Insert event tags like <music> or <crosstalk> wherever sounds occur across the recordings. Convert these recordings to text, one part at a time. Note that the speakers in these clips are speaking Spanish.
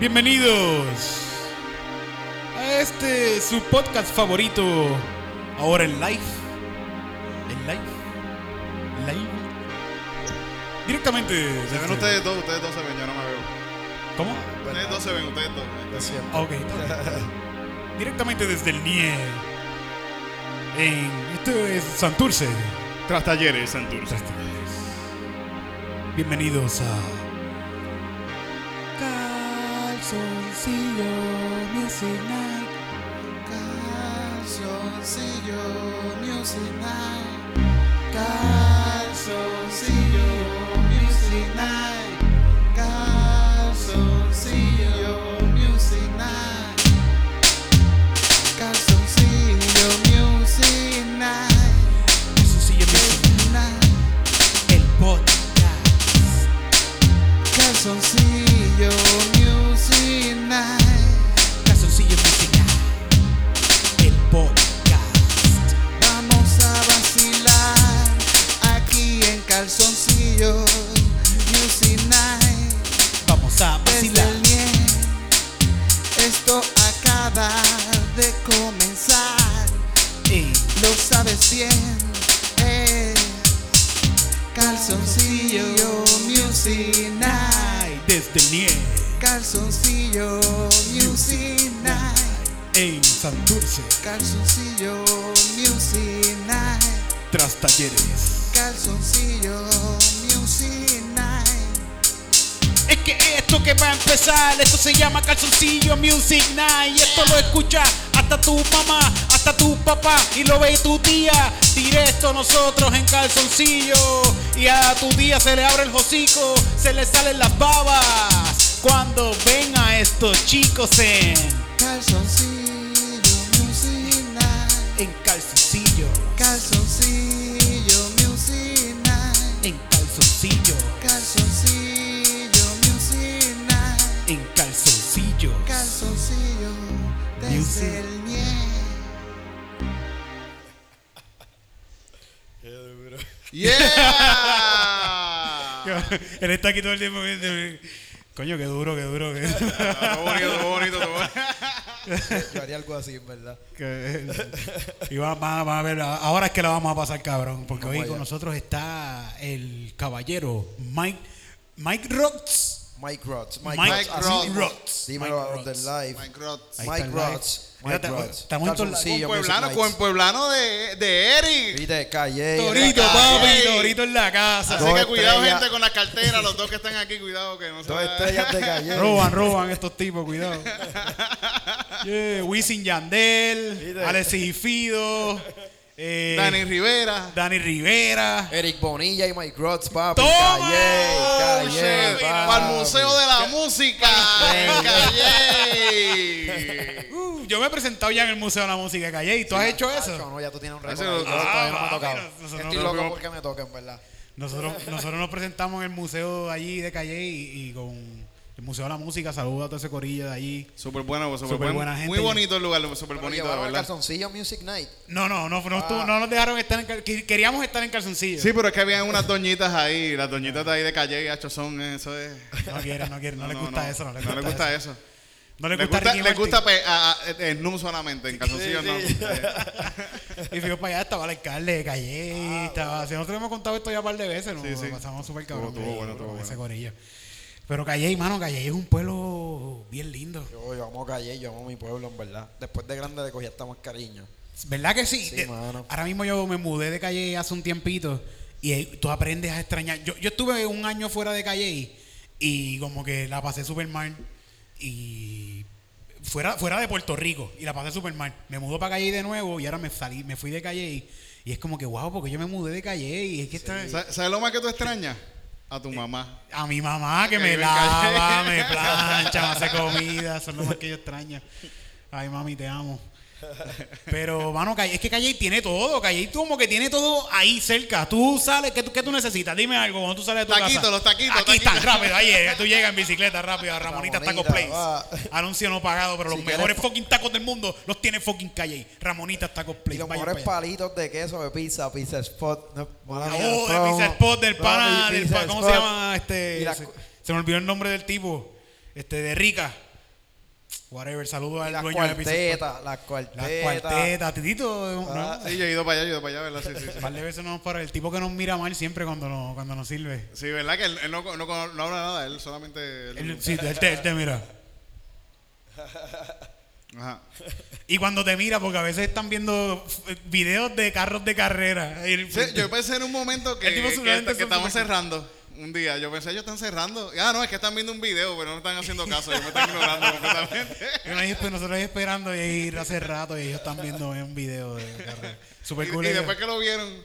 Bienvenidos a este su podcast favorito. Ahora en live. En live. Live. Directamente. Se ven desde- ustedes dos, ustedes dos se ven, yo no me veo. ¿Cómo? Ustedes dos se ven, ustedes dos. De siempre. Ah, Ok. Directamente desde el NIE. En. Esto es Santurce. Tras talleres, Santurce. Bienvenidos a. Calzoncillo Music Night. Calzoncillo Music Night. Calzoncillo Music Night. Calzoncillo Music Night. Calzoncillo Music Night. Calzoncillo Music Night. El podcast. Calzoncillo Calzoncillo Music Night. Tras talleres. Calzoncillo Music Night. Es que esto que va a empezar, esto se llama Calzoncillo Music Night. Y esto lo escucha hasta tu mamá, hasta tu papá y lo ve tu tía. Directo nosotros en Calzoncillo. Y a tu tía se le abre el hocico, se le salen las babas. Cuando ven a estos chicos en, Calzoncillo ¡Yeah! <laughs> Él está aquí todo el tiempo viendo. Coño, qué duro, qué duro. Qué Todo bonito, todo bonito, todo <laughs> bonito. Yo haría algo así, en verdad. Que- y va- va- va a ver, ahora es que la vamos a pasar cabrón, porque Vamos hoy allá. con nosotros está el caballero Mike Mike Rotz. Mike Rotz. Mike, Mike Rotz. Dímelo Mike the live. Mike Roth. Mike. Mira, Mike Rotz. estamos en Calzoncillo Con pueblano, con pueblano de, de Eric. Viste, Calle. Torito, papi. Torito en la casa. Así Dos que cuidado, gente, con las carteras. Los dos que están aquí, cuidado que no se Dos estrellas de Calle. Roban, roban estos tipos, cuidado. <laughs> Yeah, Wisin Yandel. Alexis Fido, eh, Dani Rivera. Dani Rivera. Eric Bonilla y Mike Rotz, papi. ¡Toma! Calle. Calle. papi. Para el Museo de la Música. en Calle. <laughs> Uh, yo me he presentado ya en el Museo de la Música de Calle. ¿Y tú has hecho eso? No, ya tú tienes un récord. No me Estoy no- loco porque me toca, en verdad. Nosotros, nosotros nos presentamos en el museo allí de Calle y, y con el Museo de la Música. Saludos a todo ese corillo de allí. Súper bueno, súper buen- buena gente. Muy bonito el lugar, súper bonito, de llevaron a verdad. Calzoncillo Music Night. No, no, no, no, estuvo- no nos dejaron estar en cal- que- Queríamos estar en calzoncillo. Sí, pero es que habían unas doñitas ahí, las doñitas de ahí de Calle y Hacho son, eso es... No quieren, no quieren, no, les gusta eso. No les gusta, gusta eso. eso. No les Les gusta, gusta, les gusta pe- a- a- eh, nu solamente, en calzoncillos no. Eh, <laughs> Y fuimos para allá, estaba el alcalde de Calle. estaba, si nosotros hemos contado esto ya un par de veces, nos Sí, sí. pasamos súper cabrón. Estuvo- estuvo bueno, estuvo con ese bueno. corillo. Pero Calle, mano, Calle es un pueblo bien lindo. Yo, yo amo Calle, yo amo mi pueblo, en verdad. Después de grande le cogí hasta más cariño. ¿Verdad que sí? Sí, De- mano. Ahora mismo yo me mudé de Calle hace un tiempito y eh, tú aprendes a extrañar. Yo, yo estuve un año fuera de Calle y como que la pasé súper mal y fuera, fuera de Puerto Rico y la pasé súper mal. Me mudó para Calle de nuevo y ahora me salí, me fui de Calle y es como que wow, porque yo me mudé de Calle y es que está- ¿Sabes sabes lo más que tú extrañas? A tu mamá. a mi mamá que Que me lava, me plancha, me hace comida, eso es lo más que yo extraño. Ay, mami, te amo. Pero, mano, Calle, es que Calle tiene todo. Calle como que tiene todo ahí cerca. Tú sales, ¿qué tú, qué tú necesitas? Dime algo cuando tú sales de tu Taquitos, casa. los taquitos, Aquí taquitos. están, rápido. Ahí eh, tú llegas en bicicleta rápido a Ramonita Ramonita, Taco Place. va. Anuncio no pagado, pero los mejores quieres- fucking tacos del mundo los tiene fucking Calle. Ramonita Taco Place. Y los mejores palitos de queso de pizza, pizza spot. No, mala mía, Oh, de promo. Pizza Spot, del pana, del ¿cómo Spot. se llama? Este, se, se me olvidó el nombre del tipo. Este, de Rica. Whatever, saludos al Las dueño del episodio. cuartetas, las cuartetas. Las cuartetas, Titito. Ah, ¿no? Sí, yo he ido para allá, yo he ido para allá, ¿verdad? Sí, sí, <laughs> sí. Un par de veces nos para el tipo que nos mira mal siempre cuando nos, cuando nos sirve. Sí, ¿verdad? Que él, él no, no, no habla nada, él solamente... él- Él, sí, él te, él te mira. <laughs> Ajá. Y cuando te mira, porque a veces están viendo f- videos de carros de carrera. El- Sí, yo pensé en un momento que, estamos cerrando. Un día, yo pensé, ellos están cerrando. Ah, no, es que están viendo un video, pero no están haciendo caso, ellos me están ignorando <laughs> completamente. Pues, nosotros ahí esperando y ir hace rato y ellos están viendo un video de carrera. Super Y, cool. y después que lo vieron,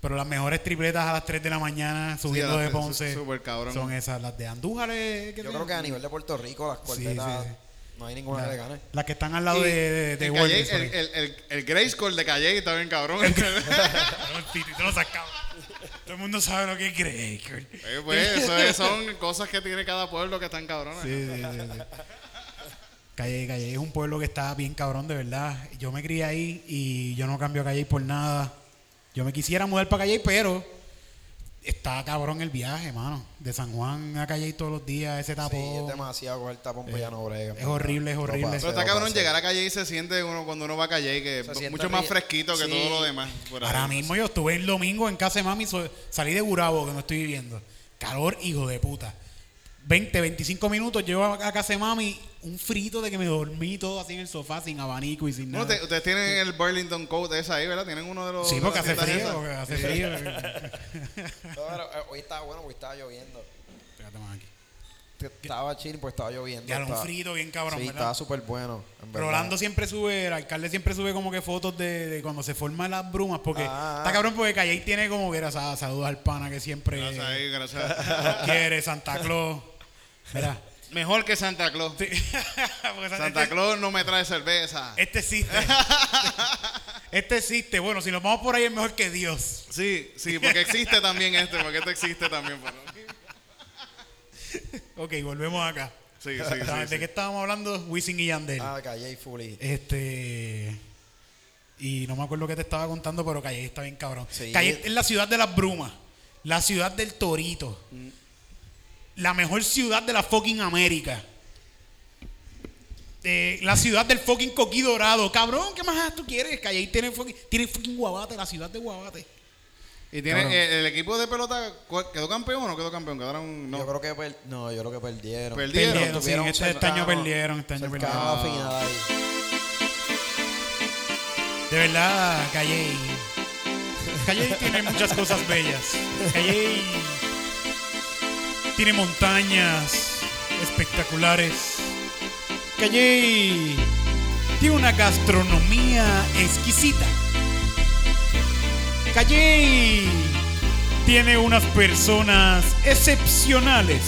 Pero las mejores tripletas a las 3 de la mañana subiendo de Ponce cabrón. son esas, las de Andújar. Yo creo que a nivel de Puerto Rico, las Sí, cuartetas, sí, sí. No hay ninguna que le gane. Las que están al lado y- de, de, Calle- el, el Grayskull de Calle está bien cabrón. Cabrón, <laughs> Titito lo sacaba. Todo el mundo sabe lo que es Graker. Eh, pues, eso es- son cosas que tiene cada pueblo que están cabronas. Sí, sí, sí, sí. Calle, Calle es un pueblo que está bien cabrón, de verdad. Yo me crié ahí y yo no cambio a Calle por nada. Yo me quisiera mudar para Calle, pero está cabrón el viaje, mano. De San Juan a Calle todos los días, ese Sí, tapón. es demasiado con el tapón pues ya no brega. es horrible, es No horrible. Pero está no cabrón llegar a Calle y se siente uno cuando uno va a Calle, que es mucho más fresquito que Sí. todo lo demás. por ahí. Ahora mismo yo estuve el domingo en casa de mami, salí de Gurabo, que no estoy viviendo. Calor, hijo de puta. 20, 25 minutos, llego a a casa de mami, un frito de que me dormí todo así en el sofá, sin abanico y sin Bueno, nada. te- ustedes tienen el Burlington Coat ese ahí, ¿verdad? Tienen uno de los. Sí, porque hace frío, porque hace frío. No, pero, eh, hoy estaba bueno, porque estaba lloviendo. Espérate más aquí. Te- Estaba chill, pues estaba lloviendo. Ya, un estaba- frito bien cabrón, Sí, ¿verdad? estaba súper bueno. en verdad. Orlando siempre sube, el alcalde siempre sube como que fotos de, de cuando se forman las brumas, porque Ah. está cabrón porque Calle tiene como que era sa- saludos al pana que siempre Gracias ahí, gracias. quiere, Santa Claus. Mira. Mejor que Santa Claus. Sí. <laughs> Santa este, Claus no me trae cerveza. Este existe. <laughs> este existe. Bueno, si nos vamos por ahí es mejor que Dios. Sí, sí, porque existe también este, porque este existe también. Ok, volvemos acá. Sí, sí, sí. ¿De sí. qué estábamos hablando? Wisin y Yandel. Ah, Calle y Fully. Este. Y no me acuerdo qué te estaba contando, pero Calle está bien cabrón. Sí. Calle es la ciudad de las brumas. La ciudad del torito. La mejor ciudad de la fucking América. Eh, la ciudad del fucking coquí dorado. Cabrón, ¿qué más tú quieres? Calle tiene fucking, tiene fucking Guabate, la ciudad de Guabate. ¿Y tiene Cabrón. el, el equipo de pelota quedó campeón o no quedó campeón? Quedaron. No. Yo creo que per- no, yo creo que perdieron. Perdieron. Perdieron, sí, este, este año perdieron, este año perdieron. a final ahí. De verdad, Calle. Calle tiene muchas cosas bellas. Calle tiene montañas espectaculares. Calle tiene una gastronomía exquisita. Calle tiene unas personas excepcionales.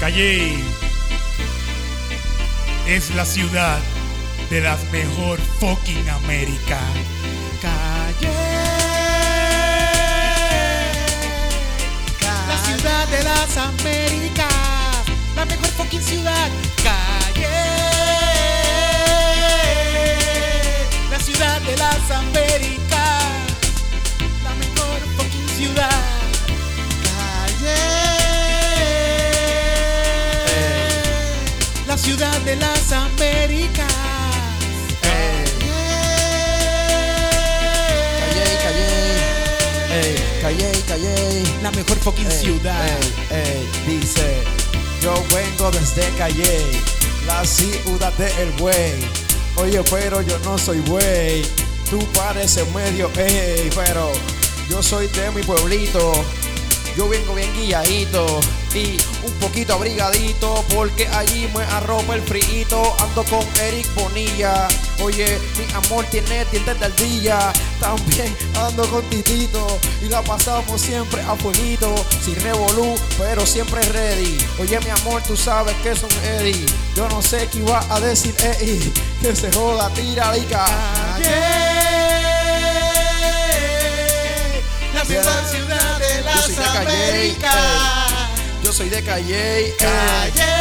Calle es la ciudad de las mejor fucking América. Calle. Ciudad de las Américas. La mejor fucking ciudad. Calle. La ciudad de las Américas. La mejor fucking ciudad. Calle. La ciudad de las Américas. Calle, Calle. Ey, Calle, Calle. La mejor fucking Ey, ciudad. ey, ey, dice, yo vengo desde Calle, la ciudad del buey. Oye, pero yo no soy buey. Tú pareces medio, ey, pero yo soy de mi pueblito. Yo vengo bien guilladito y un poquito abrigadito porque allí me arropa el frío. Ando con Eric Bonilla. Oye, mi amor tiene dientes de ardilla. También ando con Titito y la pasamos siempre a fueguito. Sin revolú, pero siempre ready. Oye, mi amor, tú sabes que es un Eddie. Yo no sé qué iba a decir, ey, <laughs> que se joda, tira y La mejor ciudad de las Américas. Soy de Calle. Calle.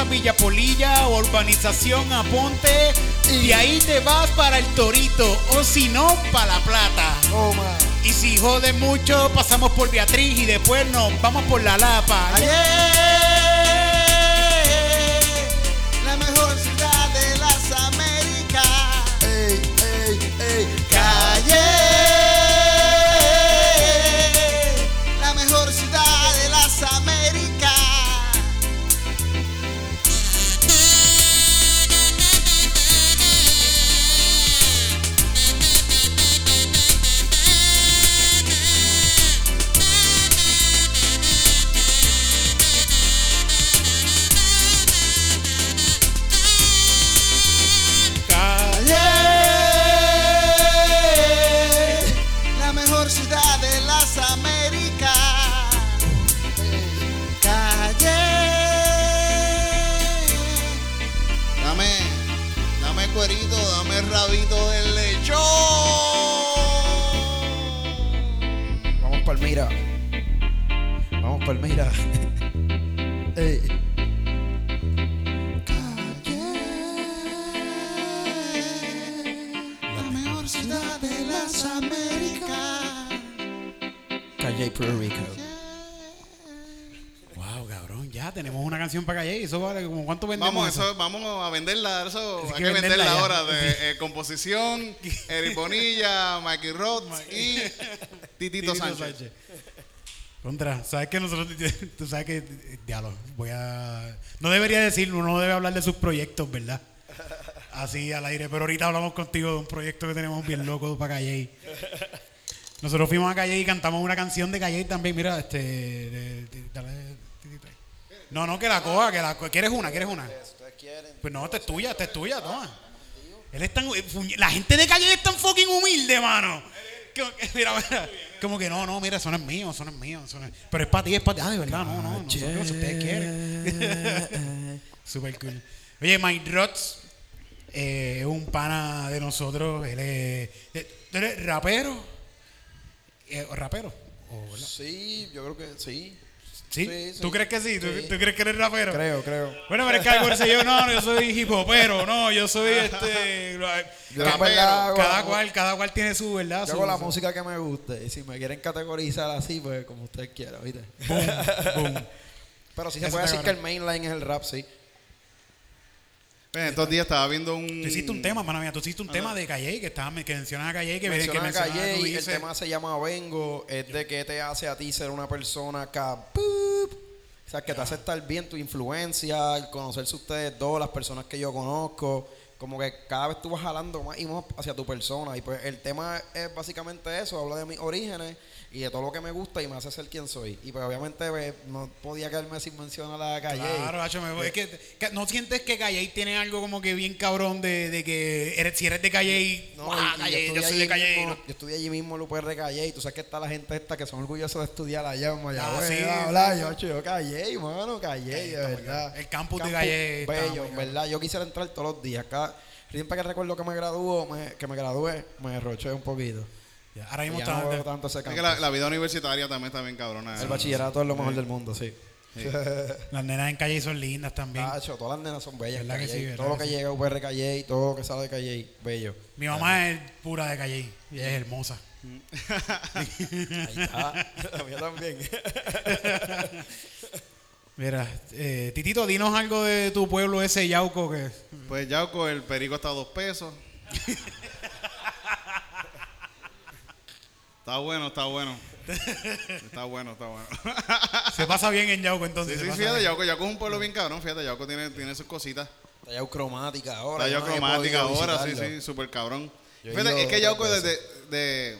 Te metes a Villa Polilla o urbanización a Ponte y ahí te vas para el Torito o si no, para La Plata. Y si jode mucho, pasamos por Beatriz y después nos vamos por La Lapa. Cabrón, ya tenemos una canción para Calle. Eso vale como cuánto vendemos. Vamos, eso, vamos a venderla, eso Hay que venderla ahora de eh, composición, <laughs> Eric Bonilla, Mikey Roth y Titito, Titito Sánchez. Contra, sabes que nosotros, <laughs> tú sabes que, diablo, voy a, no debería decirlo, uno no debe hablar de sus proyectos, ¿verdad? Así al aire, pero ahorita hablamos contigo de un proyecto que tenemos bien loco para Calle. Nosotros fuimos a Calle y cantamos una canción de Calle también, mira, este, de-. No, no, que la coja, que la coja, ¿quieres una? ¿Quieres una? Pues no, esta es tuya, esta es tuya, toma. Él es tan, eh, la gente de calle es tan fucking humilde, mano. Como que, mira, mira, como que no, no, mira, eso no es mío, eso no es mío. eso no es- pero es para ti, es para ti. Ah, de verdad, no, no, nosotros, si ustedes quieren. <laughs> Super cool. Oye, Mike Rods eh, es un pana de nosotros. Él es, eh, ¿tú eres rapero. Eh, ¿Rapero? Sí, yo creo que sí. ¿Sí? Sí, sí. ¿Tú crees que sí? ¿Tú, Sí. tú crees que eres rapero? Creo, creo. Bueno, pero es que algo yo, no, no, yo soy hip hopero, no, yo soy <laughs> este. Yo cada, verdad cual, cada cual tiene su verdad. Yo hago la música que me guste. Y si me quieren categorizar así, pues como ustedes quieran, ¿viste? Boom. <laughs> Pero sí se Eso puede decir que el mainline es el rap, sí. Pues, estos días estaba viendo un. Tú hiciste un tema, mano mía, tú hiciste un tema de Calle, que, estaba, que mencionas a Calle, que, que Menciona a mencionas Calle, tú el tema se llama Vengo, es de que te hace a ti ser una persona acá. ¡pup! O sea, que te hace estar bien tu influencia, el conocerse ustedes dos, las personas que yo conozco. Como que cada vez tú vas jalando más y más hacia tu persona. Y pues el tema es básicamente eso, habla de mis orígenes y de todo lo que me gusta y me hace ser quien soy. Y pues obviamente pues, no podía quedarme sin mencionar a la calle. Claro, hacho, me- es que, que no sientes que Calle tiene algo como que bien cabrón de, de que eres, si eres de Calle, No, ¡guau, y- Calle, yo, yo soy de Calle. mismo, no- yo estudié allí mismo en el UPR Calle y tú sabes que está la gente esta que son orgullosos de estudiar allá en Mayagüez. Ah, sí, bla, sí, bla, sí. yo, yo Calle, mano, Calle, de verdad. El campus de Calle Bello, en verdad. Yo quisiera entrar todos los días. Cada, siempre que recuerdo que me graduó, me- que me gradué, me derroché un poquito. Ya, Ahora Y mismo ya está. no veo tanto ese Es que la, la vida universitaria también está bien cabrona. El bachillerato es lo mejor del mundo, sí. <laughs> Las nenas en Calle son lindas también. Tacho, todas las nenas son bellas. ¿Verdad que Calle. sí, verdad todo lo que que sí? llega a UPR Calle, todo lo que sale de Calle, bello. Mi mamá es pura de Calle y es hermosa. <laughs> Ahí está. A mí también. <laughs> Mira, eh, Titito, dinos algo de tu pueblo ese Yauco que Pues Yauco, el perico está a dos pesos. Está bueno, está bueno. Está bueno, está bueno. <laughs> se pasa bien en Yauco sí, entonces. sí, pasa fíjate, bien. Yauco, Yauco es un pueblo bien cabrón. Fíjate, Yauco tiene, tiene sus cositas. Está ya cromática ahora. Está yo ya no he cromática ahora, sí, visitarlo. sí, súper cabrón. Yo Fíjate, es que Yauco desde, de,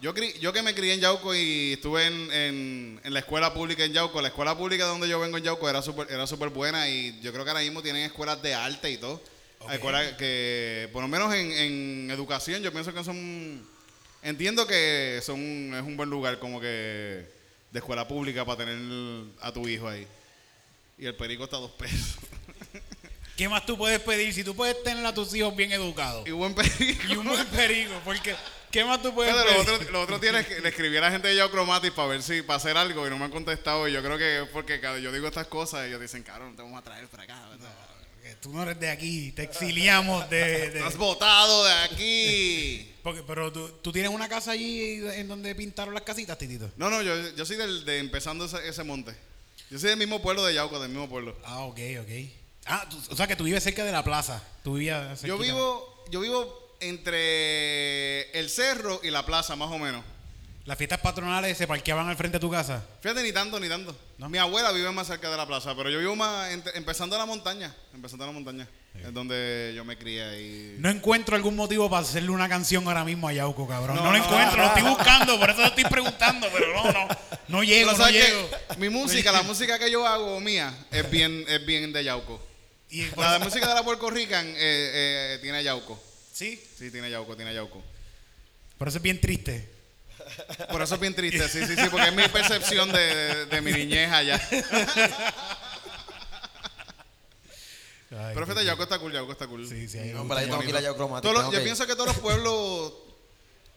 Yo, cri- yo que me crié en Yauco y estuve en, en- en la escuela pública en Yauco, la escuela pública de donde yo vengo en Yauco era súper era súper buena y yo creo que ahora mismo tienen escuelas de arte y todo. Hay Escuelas que, por lo menos en, en educación, yo pienso que son... Entiendo que son es un buen lugar como que de escuela pública para tener a tu hijo ahí. Y el perico está a dos pesos. <laughs> ¿Qué más tú puedes pedir si tú puedes tener a tus hijos bien educados? y buen perico. <laughs> Y un buen perico, porque ¿qué más tú puedes Pero lo pedir? otro, lo otro tiene que le escribí a la gente de Yaucromatis para ver si, para hacer algo y no me han contestado. Y yo creo que es porque cada yo digo estas cosas, ellos dicen, cabrón, no te vamos a traer para acá. ¿verdad? Tú no eres de aquí, te exiliamos de... de- Estás botado de aquí. porque, pero tú, tú tienes una casa allí en donde pintaron las casitas, Titito. No, no, yo, yo soy del, de empezando ese, ese monte. Yo soy del mismo pueblo de Yauco, del mismo pueblo. Ah, ok, ok. Ah, tú- o sea que tú vives cerca de la plaza. Tú vivías Yo vivo, yo vivo entre el cerro y la plaza, más o menos. Las fiestas patronales se parqueaban al frente de tu casa. Fíjate, ni tanto, ni tanto. Mi abuela vive más cerca de la plaza, pero yo vivo más entre- empezando a la montaña. Empezando a la montaña. Es donde yo me crié ahí. No encuentro algún motivo para hacerle una canción ahora mismo a Yauco, cabrón. No, No, lo no, encuentro, lo estoy buscando, por eso lo estoy preguntando, pero no, no. No llego, Pero no llego. Mi música, la música que yo hago mía, es bien, es bien de Yauco. Y La música de la Puerto Rican eh, eh, tiene Yauco. sí, Sí, tiene Yauco, tiene Yauco. por eso es bien triste. Por eso es bien triste, sí, sí, sí, porque es mi percepción de, de- de mi niñez allá. Ay, Pero fíjate, Yauco está cool, Yauco está cool. Sí, sí, ahí No, yo tengo Yauco. que ir a tengo yo que- pienso que todos los pueblos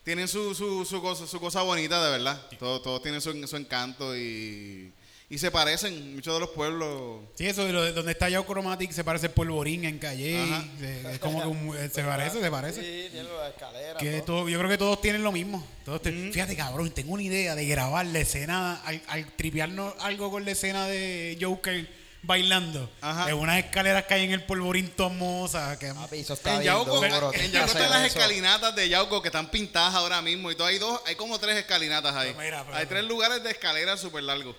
tienen su, su, su cosa, su cosa bonita, de verdad. Todos, todos tienen su, su encanto y, y se parecen, muchos de los pueblos. Sí, eso de lo donde está Yauco Chromatic se parece el polvorín en Calle. Ajá. se- Es como que un- eh, se parece, se parece. Sí, tiene las escaleras. Que todo. todo- yo creo que todos tienen lo mismo. Todos te- Fíjate, cabrón, tengo una idea de grabar la escena, al, al tripearnos algo con la escena de Joker bailando. Ajá. En unas escaleras que hay en el polvorín tomosa. Que, Papi, eso está En Yauco, en Yauco están las eso. escalinatas de Yauco que están pintadas ahora mismo y todo. Hay dos, hay como tres escalinatas ahí. Pero mira, pero- hay tres lugares de escaleras súper largos.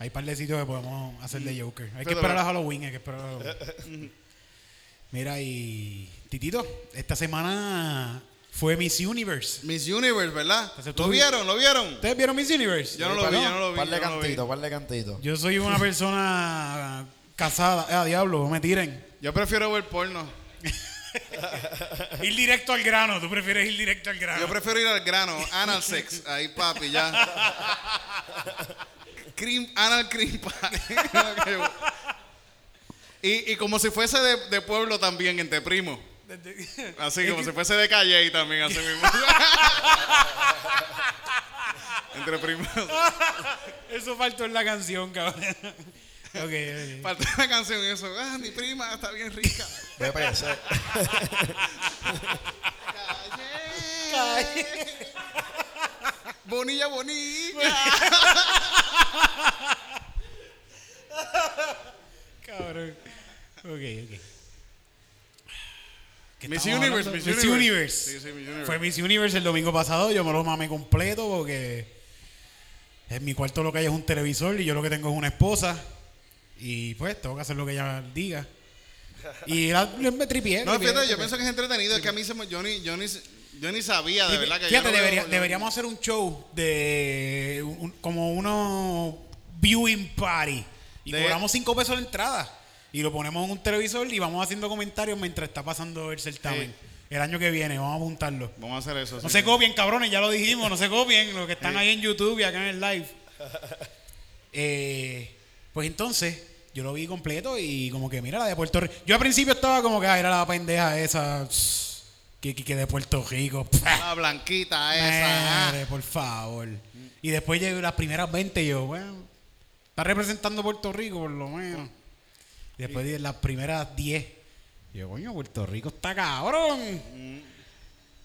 Hay un par de sitios que podemos hacer de Joker. Hay que esperar a Halloween, hay que esperar a Halloween. <laughs> Mira, y Titito, esta semana fue Miss Universe. Miss Universe, ¿verdad? ¿Lo vieron? ¿Lo vieron? ¿Ustedes vieron Miss Universe? Yo no lo vi, yo no lo vi. Par de cantitos, par de cantitos. Yo soy una <laughs> persona casada. Eh, a diablo, no me tiren. Yo prefiero ver porno. <laughs> Ir directo al grano. Tú prefieres ir directo al grano. Yo prefiero ir al grano, anal sex, ahí papi, ya. Cream, anal cream pie. <laughs> y, y como si fuese de, de pueblo también, entre primos. Así como si fuese de calle y también, así mismo. <laughs> entre primos. Eso faltó en la canción, cabrón. ok, ok. Falta una canción eso. Ah, mi prima está bien rica. Pepe, <laughs> ese- Bonilla, bonilla. <laughs> Cabrón. Ok, ok. ¿Qué Miss Universe? Miss Miss Universe. Universe. Sí, sí, Miss Universe. Fue Miss Universe el domingo pasado. Yo me lo mamé completo porque en mi cuarto lo que hay es un televisor y yo lo que tengo es una esposa. Y pues tengo que hacer lo que ella diga. Y la, me tripié. No, fíjate, yo pienso que es entretenido. Es que a mí se me, yo, ni, yo, ni, sabía, de verdad. que Fíjate, debería- deberíamos hacer un show de un- como uno viewing party. Y De- cobramos cinco pesos la entrada. Y lo ponemos en un televisor y vamos haciendo comentarios mientras está pasando el certamen. El año que viene, vamos a apuntarlo. Vamos a hacer eso. No sí. se copien, cabrones, ya lo dijimos, no se copien, los que están ahí en YouTube y acá en el live. <laughs> Eh, pues entonces, yo lo vi completo y como que, mira, la de Puerto Rico. Yo al principio estaba como que, ah, era la pendeja esa, que, que, de Puerto Rico. La <laughs> blanquita esa. ah. Madre, por favor. Y después llegué las primeras 20 y yo, bueno, está representando Puerto Rico por lo menos. Y después de las primeras 10. y Yo, coño, Puerto Rico está cabrón.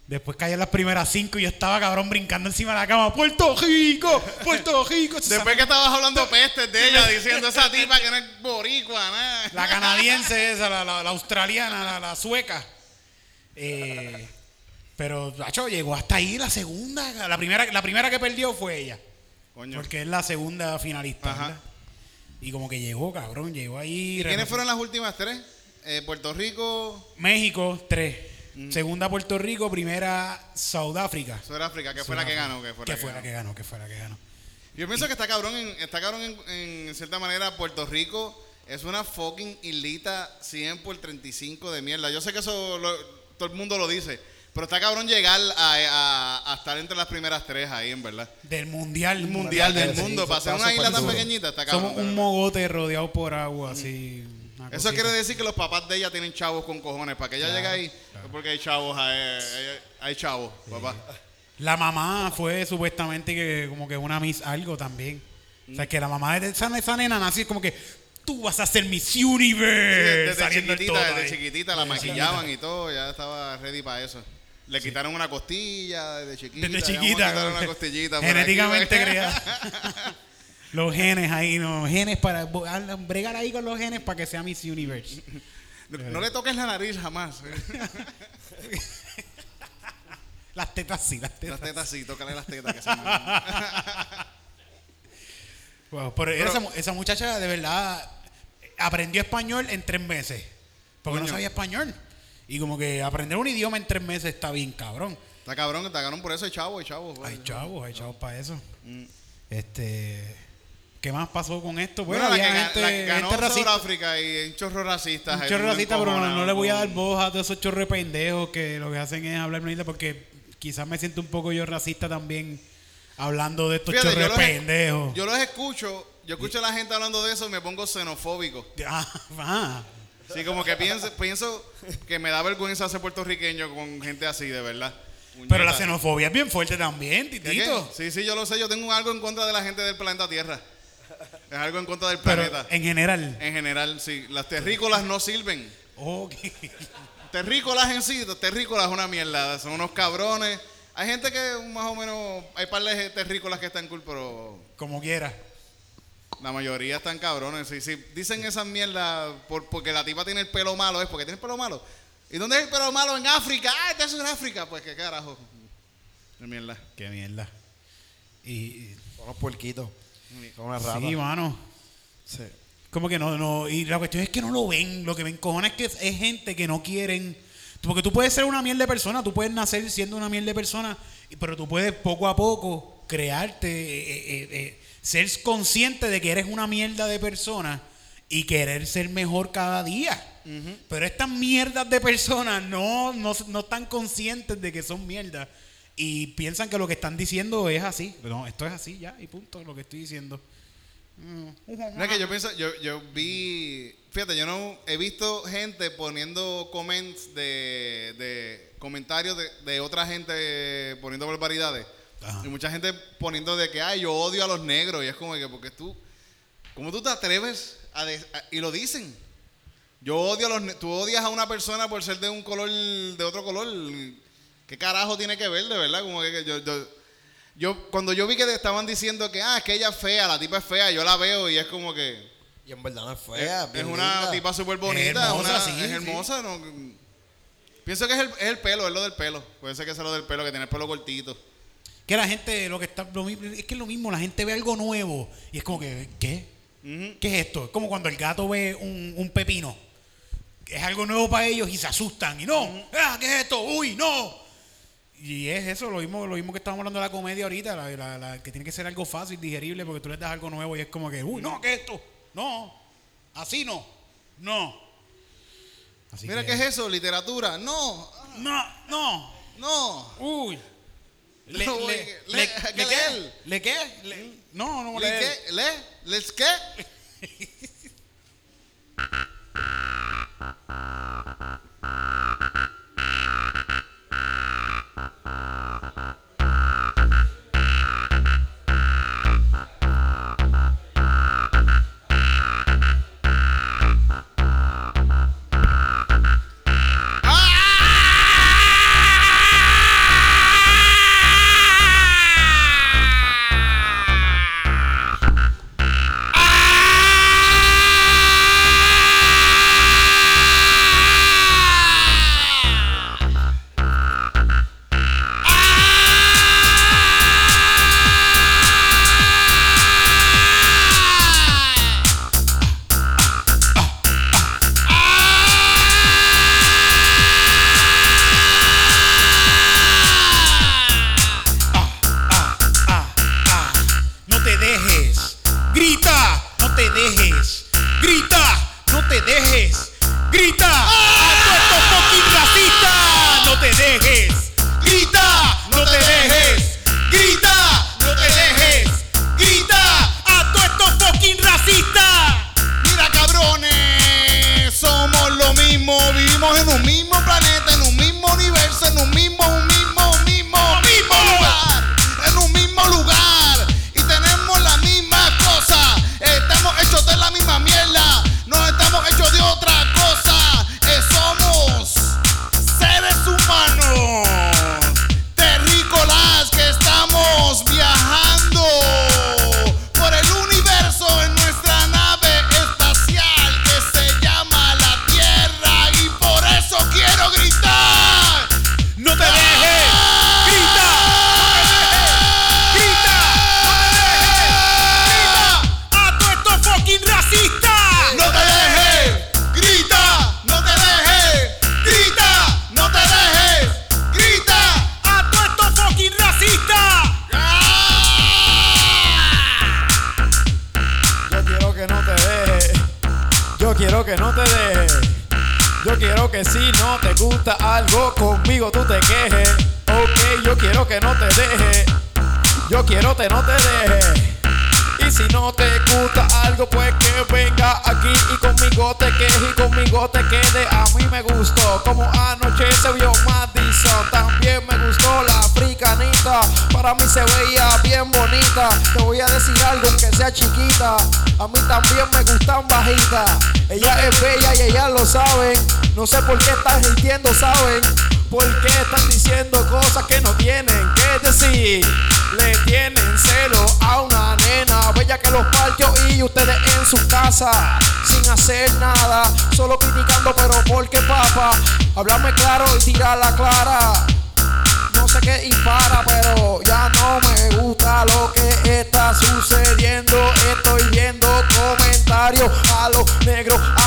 Después caí en las primeras 5 y yo estaba cabrón brincando encima de la cama. ¡Puerto Rico! ¡Puerto Rico! <laughs> Después que estabas hablando <laughs> pestes de ella, diciendo esa tipa que no es boricua, nada. La canadiense esa, la, la- la australiana, la, la sueca. Eh, pero, macho, llegó hasta ahí la segunda. La primera, la primera que perdió fue ella. Coño. Porque es la segunda finalista. Y como que llegó, cabrón, llegó ahí. ¿Y quiénes fueron las últimas tres? Eh, Puerto Rico. México, tres. segunda Puerto Rico, primera Sudáfrica. Sudáfrica, que fue la que ganó. Que fue, Que la, fue que la ganó. que ganó, que fue la que ganó. Yo pienso que está cabrón, en, está cabrón en, en cierta manera. Puerto Rico es una fucking islita 100 por 35 de mierda. Yo sé que eso lo- todo el mundo lo dice, pero está cabrón llegar a, a- a estar entre las primeras tres ahí, en verdad. Del mundial. Mundial verdad del sí, mundo, eso para ser una isla tan duro. pequeñita, está cabrón. Somos un mogote rodeado por agua, así. una Eso quiere decir que los papás de ella tienen chavos con cojones. Para que ella llegue ahí, es porque hay chavos, hay, hay- hay chavos, papá. La mamá fue supuestamente que como que una Miss algo también. O sea, que la mamá de esa, esa nena nació como que tú vas a ser Miss Universe. Desde saliendo el chiquitita, desde chiquitita la maquillaban y todo, ya estaba ready para eso. Le quitaron una costilla desde chiquita. Desde chiquita. una costillita. Genéticamente creada. <laughs> los genes ahí, los genes para bregar ahí con los genes para que sea Miss Universe. No, no le toques la nariz jamás. <laughs> Las tetas sí, las tetas. Las tetas sí, tócale las tetas. Que se <laughs> Wow, pero esa muchacha de verdad aprendió español en tres meses. Porque no sabía español. Y como que aprender un idioma en tres meses está bien cabrón. Está cabrón, está cabrón por eso, hay chavos, hay chavos. Hay chavos, hay chavos para eso. Mm. Este. ¿Qué más pasó con esto? Bueno, Bueno, la que, había gente, la que ganó gente racista. Sudáfrica y un chorro racista. Un chorro racista, pero no, no le voy a dar voz a todos esos chorros pendejos que lo que hacen es hablar mierda porque quizás me siento un poco yo racista también hablando de estos Fíjate, yo chorros los, pendejos. yo los escucho, yo escucho a la gente hablando de eso y me pongo xenofóbico. <laughs> Ah, ah. Sí, como que pienso, pienso que me da vergüenza ser puertorriqueño con gente así, de verdad. Pero la xenofobia es bien fuerte también, ¿Qué, titito. Sí, sí, yo lo sé. Yo tengo algo en contra de la gente del planeta Tierra. Es algo en contra del Pero planeta. en general. En general, sí. Las terrícolas no sirven. Ok. Terrícolas en sí, terrícolas es una mierda. Son unos cabrones. Hay gente que más o menos. Hay par de terrícolas que están cool, pero Como quiera. La mayoría están cabrones. Sí, sí. Dicen esas mierdas por, porque la tipa tiene el pelo malo. ¿Es porque tiene el pelo malo? ¿Y dónde es el pelo malo? En África. Ah, este es en África. Pues qué carajo. Qué mierda. Qué mierda. Y. y- Son unos puerquitos. Son unas ratas. Sí, mano. Sí. Como que no, no. Y la cuestión es que no lo ven. Lo que me encojona es que es, es gente que no quieren. Porque tú puedes ser una miel de persona, tú puedes nacer siendo una miel de persona, pero tú puedes poco a poco crearte, eh, eh, eh, ser consciente de que eres una mierda de persona y querer ser mejor cada día. Pero estas mierdas de personas no, no, no están conscientes de que son mierdas y piensan que lo que están diciendo es así. No, esto es así ya y punto, lo que estoy diciendo. No es que yo pienso, yo, yo vi, fíjate, yo no he visto gente poniendo comments de, de comentarios de, de otra gente poniendo barbaridades. Ajá. Y mucha gente poniendo de que, ay, yo odio a los negros. Y es como que, porque tú, ¿cómo tú te atreves a, de- a- y lo dicen? Yo odio a los, tú odias a una persona por ser de un color, de otro color. ¿Qué carajo tiene que ver, de verdad? Como que yo, yo, yo- cuando yo vi que estaban diciendo que, ah, es que ella es fea, la tipa es fea, yo la veo y es como que... Y en verdad no es Es, fea. es bien una tipa súper bonita, Es hermosa, una- sí, es sí. hermosa. no- pienso que es el, es el pelo, es lo del pelo. Puede ser que sea lo del pelo, que tiene el pelo cortito. Que la gente, lo que está, lo es que es lo mismo, la gente ve algo nuevo y es como que, ¿qué? ¿Qué es esto? Es como cuando el gato ve un, un pepino. Es algo nuevo para ellos y se asustan. Y no, ah, ¿qué es esto? Uy, no. Y es eso, lo mismo, lo mismo que estábamos hablando de la comedia ahorita, la, la- la- que tiene que ser algo fácil, digerible, porque tú les das algo nuevo y es como que, uy, no, ¿qué es esto? No, así no, no. Así Mira, que- ¿qué es eso? ¿Literatura? No, No, no, no. uy. Le, no, le, le, le, le, qué? ¿Le qué? Le, no, no, le, qué, le, les qué. <laughs>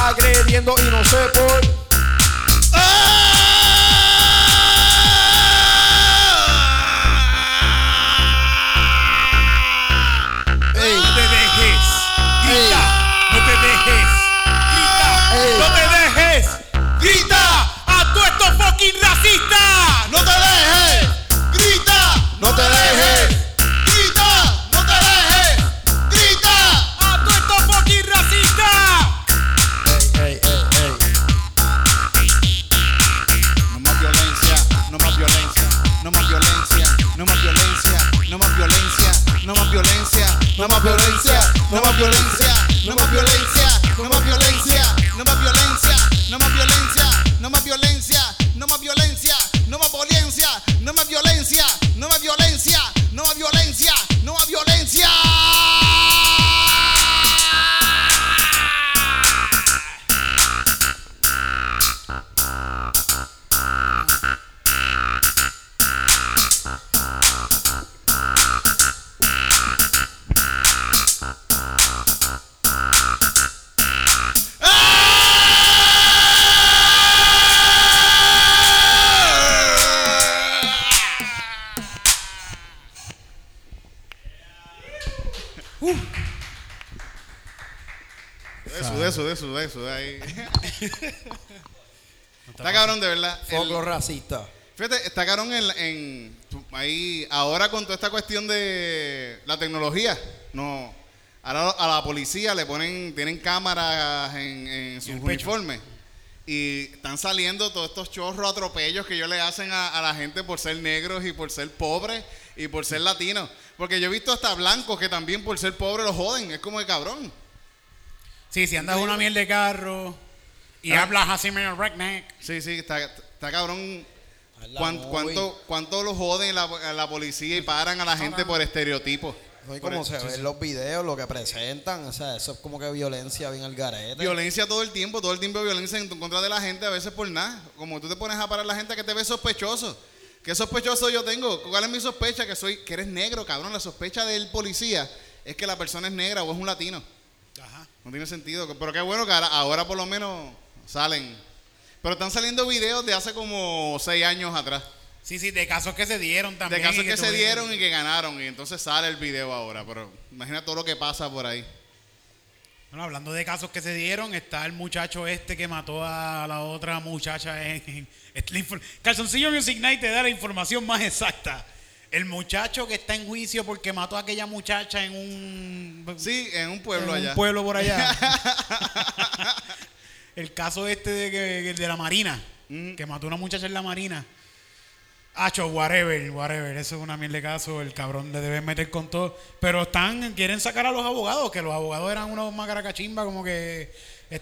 agrediendo y no sé por <laughs> Está cabrón, de verdad. Foco racista. Fíjate, está cabrón en, en- ahí ahora con toda esta cuestión de la tecnología, no, ahora a la policía le ponen, tienen cámaras en, en sus pecho. uniformes y están saliendo todos estos chorros atropellos que ellos le hacen a, a la gente por ser negros y por ser pobres y por ser latinos, porque yo he visto hasta blancos que también por ser pobres los joden, es como de cabrón. Sí, si andas una miel de carro y Ah. hablas así medio redneck. Sí, sí, está, está cabrón. la ¿Cuán- movie. ¿Cuánto, cuánto lo joden la, la policía y paran a la gente por estereotipos? No, como se ven los videos, lo que presentan, o sea, eso es como que violencia bien al garete. Violencia todo el tiempo, todo el tiempo violencia en contra de la gente, a veces por nada. Como tú te pones a parar a la gente que te ve sospechoso. ¿Qué sospechoso yo tengo? ¿Cuál es mi sospecha? Que soy, que eres negro, cabrón. La sospecha del policía es que la persona es negra o es un latino. Ajá. No tiene sentido. Pero qué bueno que ahora, ahora por lo menos salen. Pero están saliendo videos de hace como seis años atrás. Sí, sí, de casos que se dieron De también. casos y que se dieron y que ganaron. Y entonces sale el video ahora. Pero imagina todo lo que pasa por ahí. Bueno, hablando de casos que se dieron, está el muchacho este que mató a la otra muchacha en... Calzoncillo Music Night te da la información más exacta. El muchacho que está en juicio porque mató a aquella muchacha en un... Sí, en un pueblo en allá. un pueblo por allá. <laughs> el caso este de, que, de la Marina, que mató a una muchacha en la Marina. Hacho, whatever, whatever. Eso es una mierda de caso. El cabrón le debe meter con todo. Pero están, quieren sacar a los abogados, que los abogados eran unos macaracachimba, como que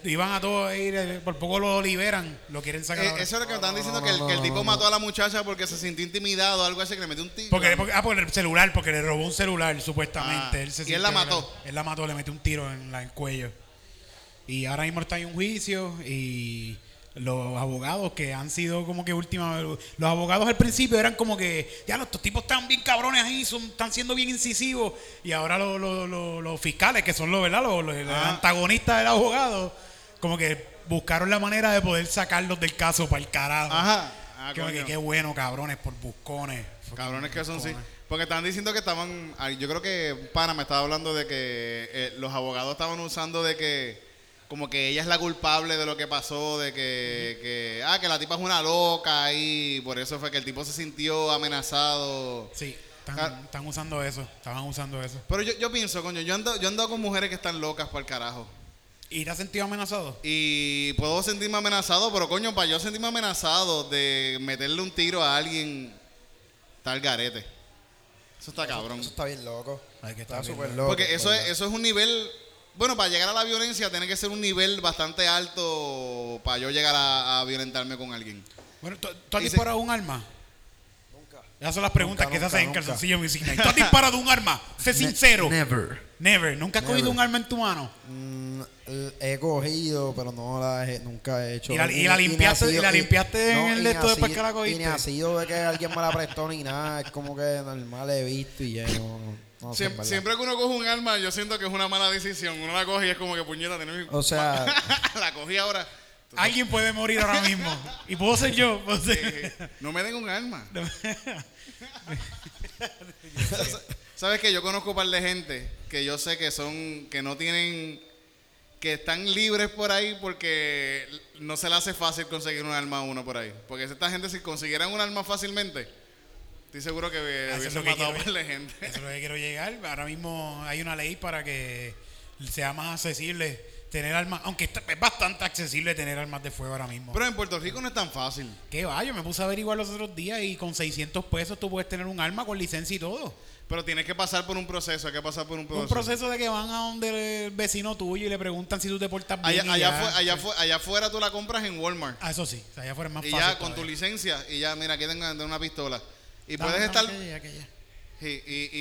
iban a todos ir, por poco lo liberan, lo quieren sacar. Eh, eso es lo que me están diciendo, no, que el, que tipo no, mató a la muchacha porque se sintió intimidado o algo así, que le metió un tiro. Porque, porque- ah, por el celular, porque le robó un celular, supuestamente. Ah, él se y él la mató. Él la mató, le metió un tiro en, la, en el cuello. Y ahora mismo está en un juicio y los abogados que han sido como que última los abogados al principio eran como que ya los estos tipos están bien cabrones ahí son, están siendo bien incisivos y ahora los, los- los- los fiscales que son los verdad los, Ah. antagonistas del abogado como que buscaron la manera de poder sacarlos del caso para el carajo Ajá. Ah, Como que qué bueno cabrones por buscones Cabrones que son, sí. Porque están diciendo que estaban. Yo creo que pana me estaba hablando de que eh, los abogados estaban usando de que como que ella es la culpable de lo que pasó, de que, que, ah, que la tipa es una loca y por eso fue que el tipo se sintió amenazado. Sí, están, Ah. están usando eso. Estaban usando eso. Pero yo, yo pienso, coño, yo ando, yo ando con mujeres que están locas para el carajo. ¿Y te has sentido amenazado? Y puedo sentirme amenazado, pero coño, para yo sentirme amenazado de meterle un tiro a alguien, tal garete. Eso está cabrón. Eso está bien loco. Ay, que está súper loco. Porque eso es, eso es un nivel. Bueno, para llegar a la violencia tiene que ser un nivel bastante alto para yo llegar a, a violentarme con alguien. Bueno, ¿tú, tú has disparado un arma? Nunca. Esas son las preguntas Nunca, que se nunca, hacen en nunca. Calzoncillo Music Night. ¿Tú has disparado un arma? Sé sincero. Never. Never. ¿Nunca has Never. cogido un arma en tu mano? Mm, he cogido, pero no la he, nunca he hecho. ¿Y la- y la limpiaste- sido- y la limpiaste en el y de ni esto después que la cogiste? Y ni ha sido de que alguien me la prestó ni nada. Es como que normal he visto y ya no, no sé, Siempre, que uno coge un arma, yo siento que es una mala decisión. Uno la coge y es como que puñeta, tener O sea, <laughs> la cogí ahora. Alguien puede morir ahora mismo. Y puedo ser yo. puedo ser- Eh, no me den un arma. <laughs> <laughs> Sabes que yo conozco un par de gente que yo sé que son, que no tienen, que están libres por ahí porque no se le hace fácil conseguir un arma a uno por ahí. Porque esta gente si consiguieran un arma fácilmente, estoy seguro que Ah, hubiesen que matado a de gente. Eso es lo que quiero llegar. Ahora mismo hay una ley para que sea más accesible tener armas. Aunque es bastante accesible tener armas de fuego ahora mismo. Pero en Puerto Rico no es tan fácil. ¿Qué va? Yo me puse a averiguar los otros días y con 600 pesos tú puedes tener un arma con licencia y todo. Pero tienes que pasar por un proceso, hay que pasar por un proceso. Un proceso de que van a donde el vecino tuyo y le preguntan si tú te portas bien. Allá, y allá, ya. fue- allá, fue- allá afuera tú la compras en Walmart. Ah, eso sí. Allá afuera es más Y fácil. ya con tu licencia, y ya, mira, aquí tengo una pistola. Y Dame, puedes dame estar. aquella, aquella. Sí, y,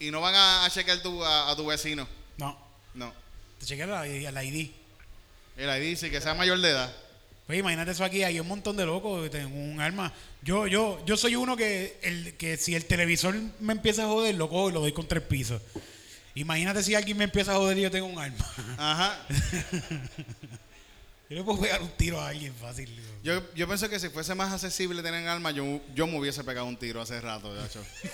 y, y no van a, chequear tu, a, a tu vecino. No. No. Te chequeas la, la ID. El ID dice que sea mayor de edad. Pues imagínate eso aquí, hay un montón de locos que tienen un arma. Yo, yo, yo soy uno que, el, que si el televisor me empieza a joder, lo cojo y lo doy contra el piso. Imagínate si alguien me empieza a joder y yo tengo un arma. Ajá. <laughs> Yo le puedo pegar un tiro a alguien fácil. Yo, yo pienso que si fuese más accesible tener armas, yo, yo me hubiese pegado un tiro hace rato, hecho. <laughs>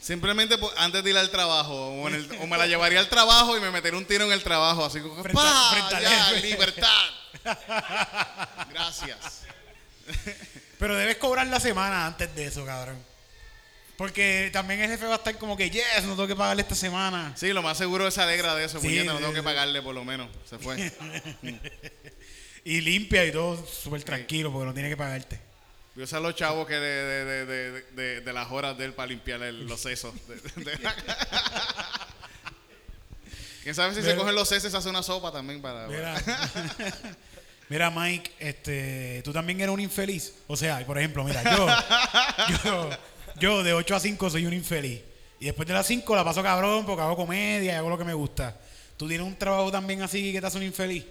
Simplemente antes de ir al trabajo. O, en el- o me la llevaría al trabajo y me metería un tiro en el trabajo. Así como, Frente a- ¡pa! frente al Ya, libertad. <laughs> Gracias. Pero debes cobrar la semana antes de eso, cabrón. Porque también el jefe va a estar como que, yes, no tengo que pagarle esta semana. Sí, lo más seguro es se alegra de eso. Sí, puñeta, no tengo que pagarle por lo menos. Se fue. <laughs> Y limpia y todo súper tranquilo porque no tiene que pagarte. Yo sé a los chavos que de, de, de, de, las horas de él para limpiar el- los sesos. <laughs> ¿Quién sabe si se cogen los sesos hace una sopa también para... mira, Mike, este, tú también eres un infeliz. O sea, por ejemplo, mira, yo, <laughs> yo, yo de 8 a 5 soy un infeliz. Y después de las 5 la paso cabrón porque hago comedia y hago lo que me gusta. ¿Tú tienes un trabajo también así que te hace un infeliz?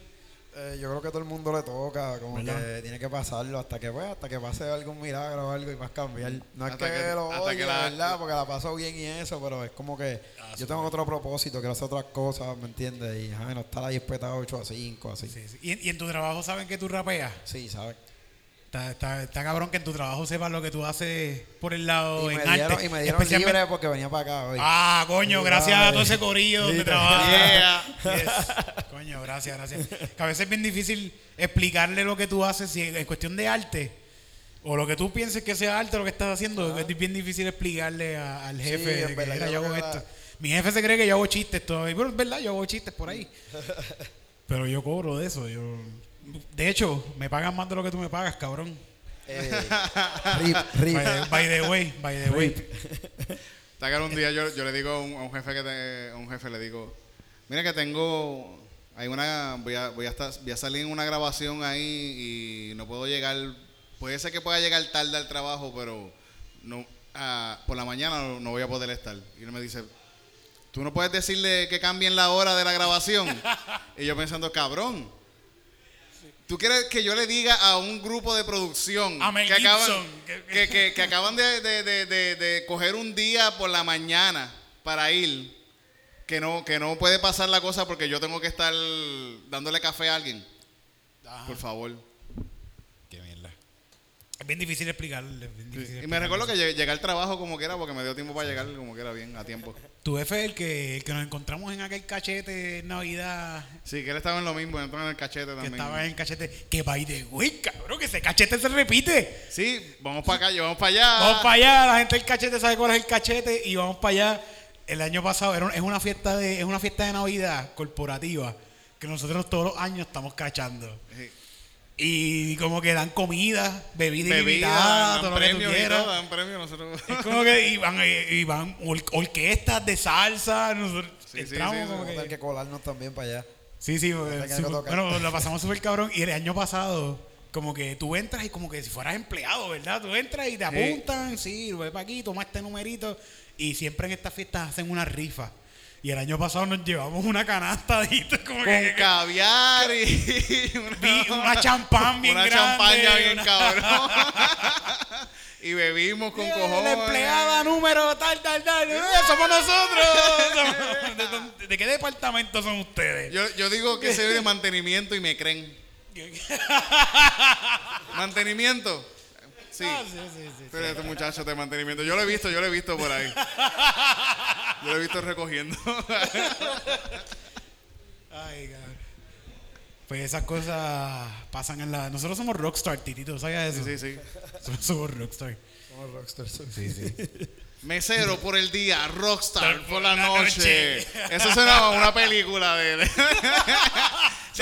Eh, yo creo que todo el mundo le toca, como ¿Verdad? que tiene que pasarlo hasta que pues, hasta que pase algún milagro o algo y vas a cambiar. No es que, que- lo odie, que la- ¿verdad? Porque la paso bien y eso, pero es como que yo tengo otro propósito, quiero hacer otras cosas, ¿me entiendes? Y ajá, no estar ahí espetado 8 a 5, así. Sí, sí. ¿Y, en- y en tu trabajo saben que tú rapeas? Sí, ¿sabes? Está, está, está cabrón que en tu trabajo sepas lo que tú haces por el lado Y en dieron, arte. y me dieron especialmente- libre porque venía para acá hoy. Ah, coño, gracias a todo ese corillo donde. Yeah. Yes. Coño, gracias, gracias. Que a veces es bien difícil explicarle lo que tú haces si en cuestión de arte. O lo que tú pienses que sea arte lo que estás haciendo, es bien difícil explicarle a- al jefe Sí, que, verdad, "Mira, yo hago esto. Mi jefe se cree que yo hago chistes todavía. Pero es verdad, yo hago chistes por ahí. <laughs> Pero yo cobro de eso. Yo... De hecho, me pagan más de lo que tú me pagas, cabrón. Eh, rip, rip. By the, by the way, by the way. Está que un día yo, yo le digo a un, a un jefe que te- a un jefe le digo, mira que tengo hay una voy a, voy a estar voy a salir en una grabación ahí y no puedo llegar, puede ser que pueda llegar tarde al trabajo, pero no ah, por la mañana no, no voy a poder estar. Y él me dice, "Tú no puedes decirle que cambien la hora de la grabación." y yo pensando, "Cabrón, ¿Tú quieres que yo le diga a un grupo de producción A Mel que acaban, que, que- que acaban de, de- de- de- de coger un día por la mañana para ir, que no, que no puede pasar la cosa porque yo tengo que estar dándole café a alguien? Ajá. Por favor. Qué mierda. Es bien difícil bien difícil Y me recuerdo que llegué, llegué al trabajo como que era, porque me dio tiempo para llegar como que era bien, a tiempo. Tu F es el que, el que nos encontramos en aquel cachete en Navidad. Sí, que él estaba en lo mismo, entró en el cachete Que también. estaba en el cachete. Que by the way, cabrón, que ese cachete se repite. Sí, vamos para acá, vamos para allá. Vamos para allá, la gente del cachete sabe cuál es el cachete y vamos para allá. El año pasado era un- es una fiesta de es una fiesta de Navidad corporativa que nosotros todos los años estamos cachando. Sí. Y como que dan comida, bebida, Bebida, todo dan lo que tú premios y quieras. todo, dan premios nosotros. Es como que iban, iban or- orquestas de salsa, nosotros Sí, sí, entramos sí, como Vamos a que... tener que colarnos también para allá. Sí, sí, super- bueno, lo pasamos súper cabrón. Y el año pasado, como que tú entras y como que si fueras empleado, ¿verdad? Tú entras y te apuntan, sí, ve para aquí, toma este numerito. Y siempre en estas fiestas hacen una rifa. Y el año pasado nos llevamos una canasta <laughs> de como Con que, caviar y <laughs> vi <laughs> una champán bien una grande. champaña bien una- cabrón. y bebimos con cojones. La empleada número tal, tal, tal. Somos nosotros. ¿De, qué departamento son ustedes? Yo, yo digo que ve de mantenimiento y me creen. ¿Mantenimiento? Sí. Ah, sí, sí, sí. Pero este muchacho de mantenimiento. Yo lo he visto, yo lo he visto por ahí. Yo lo he visto recogiendo. <laughs> Ay, cabrón. Pues esas cosas pasan en la. Nosotros somos rockstar, titito, ¿sabías eso? Sí, sí, sí. Somos rockstar. Somos rockstars. Sí, sí. <laughs> Mesero por el día, rockstar Por por la la noche. noche. <laughs> Eso suena a una película de... de-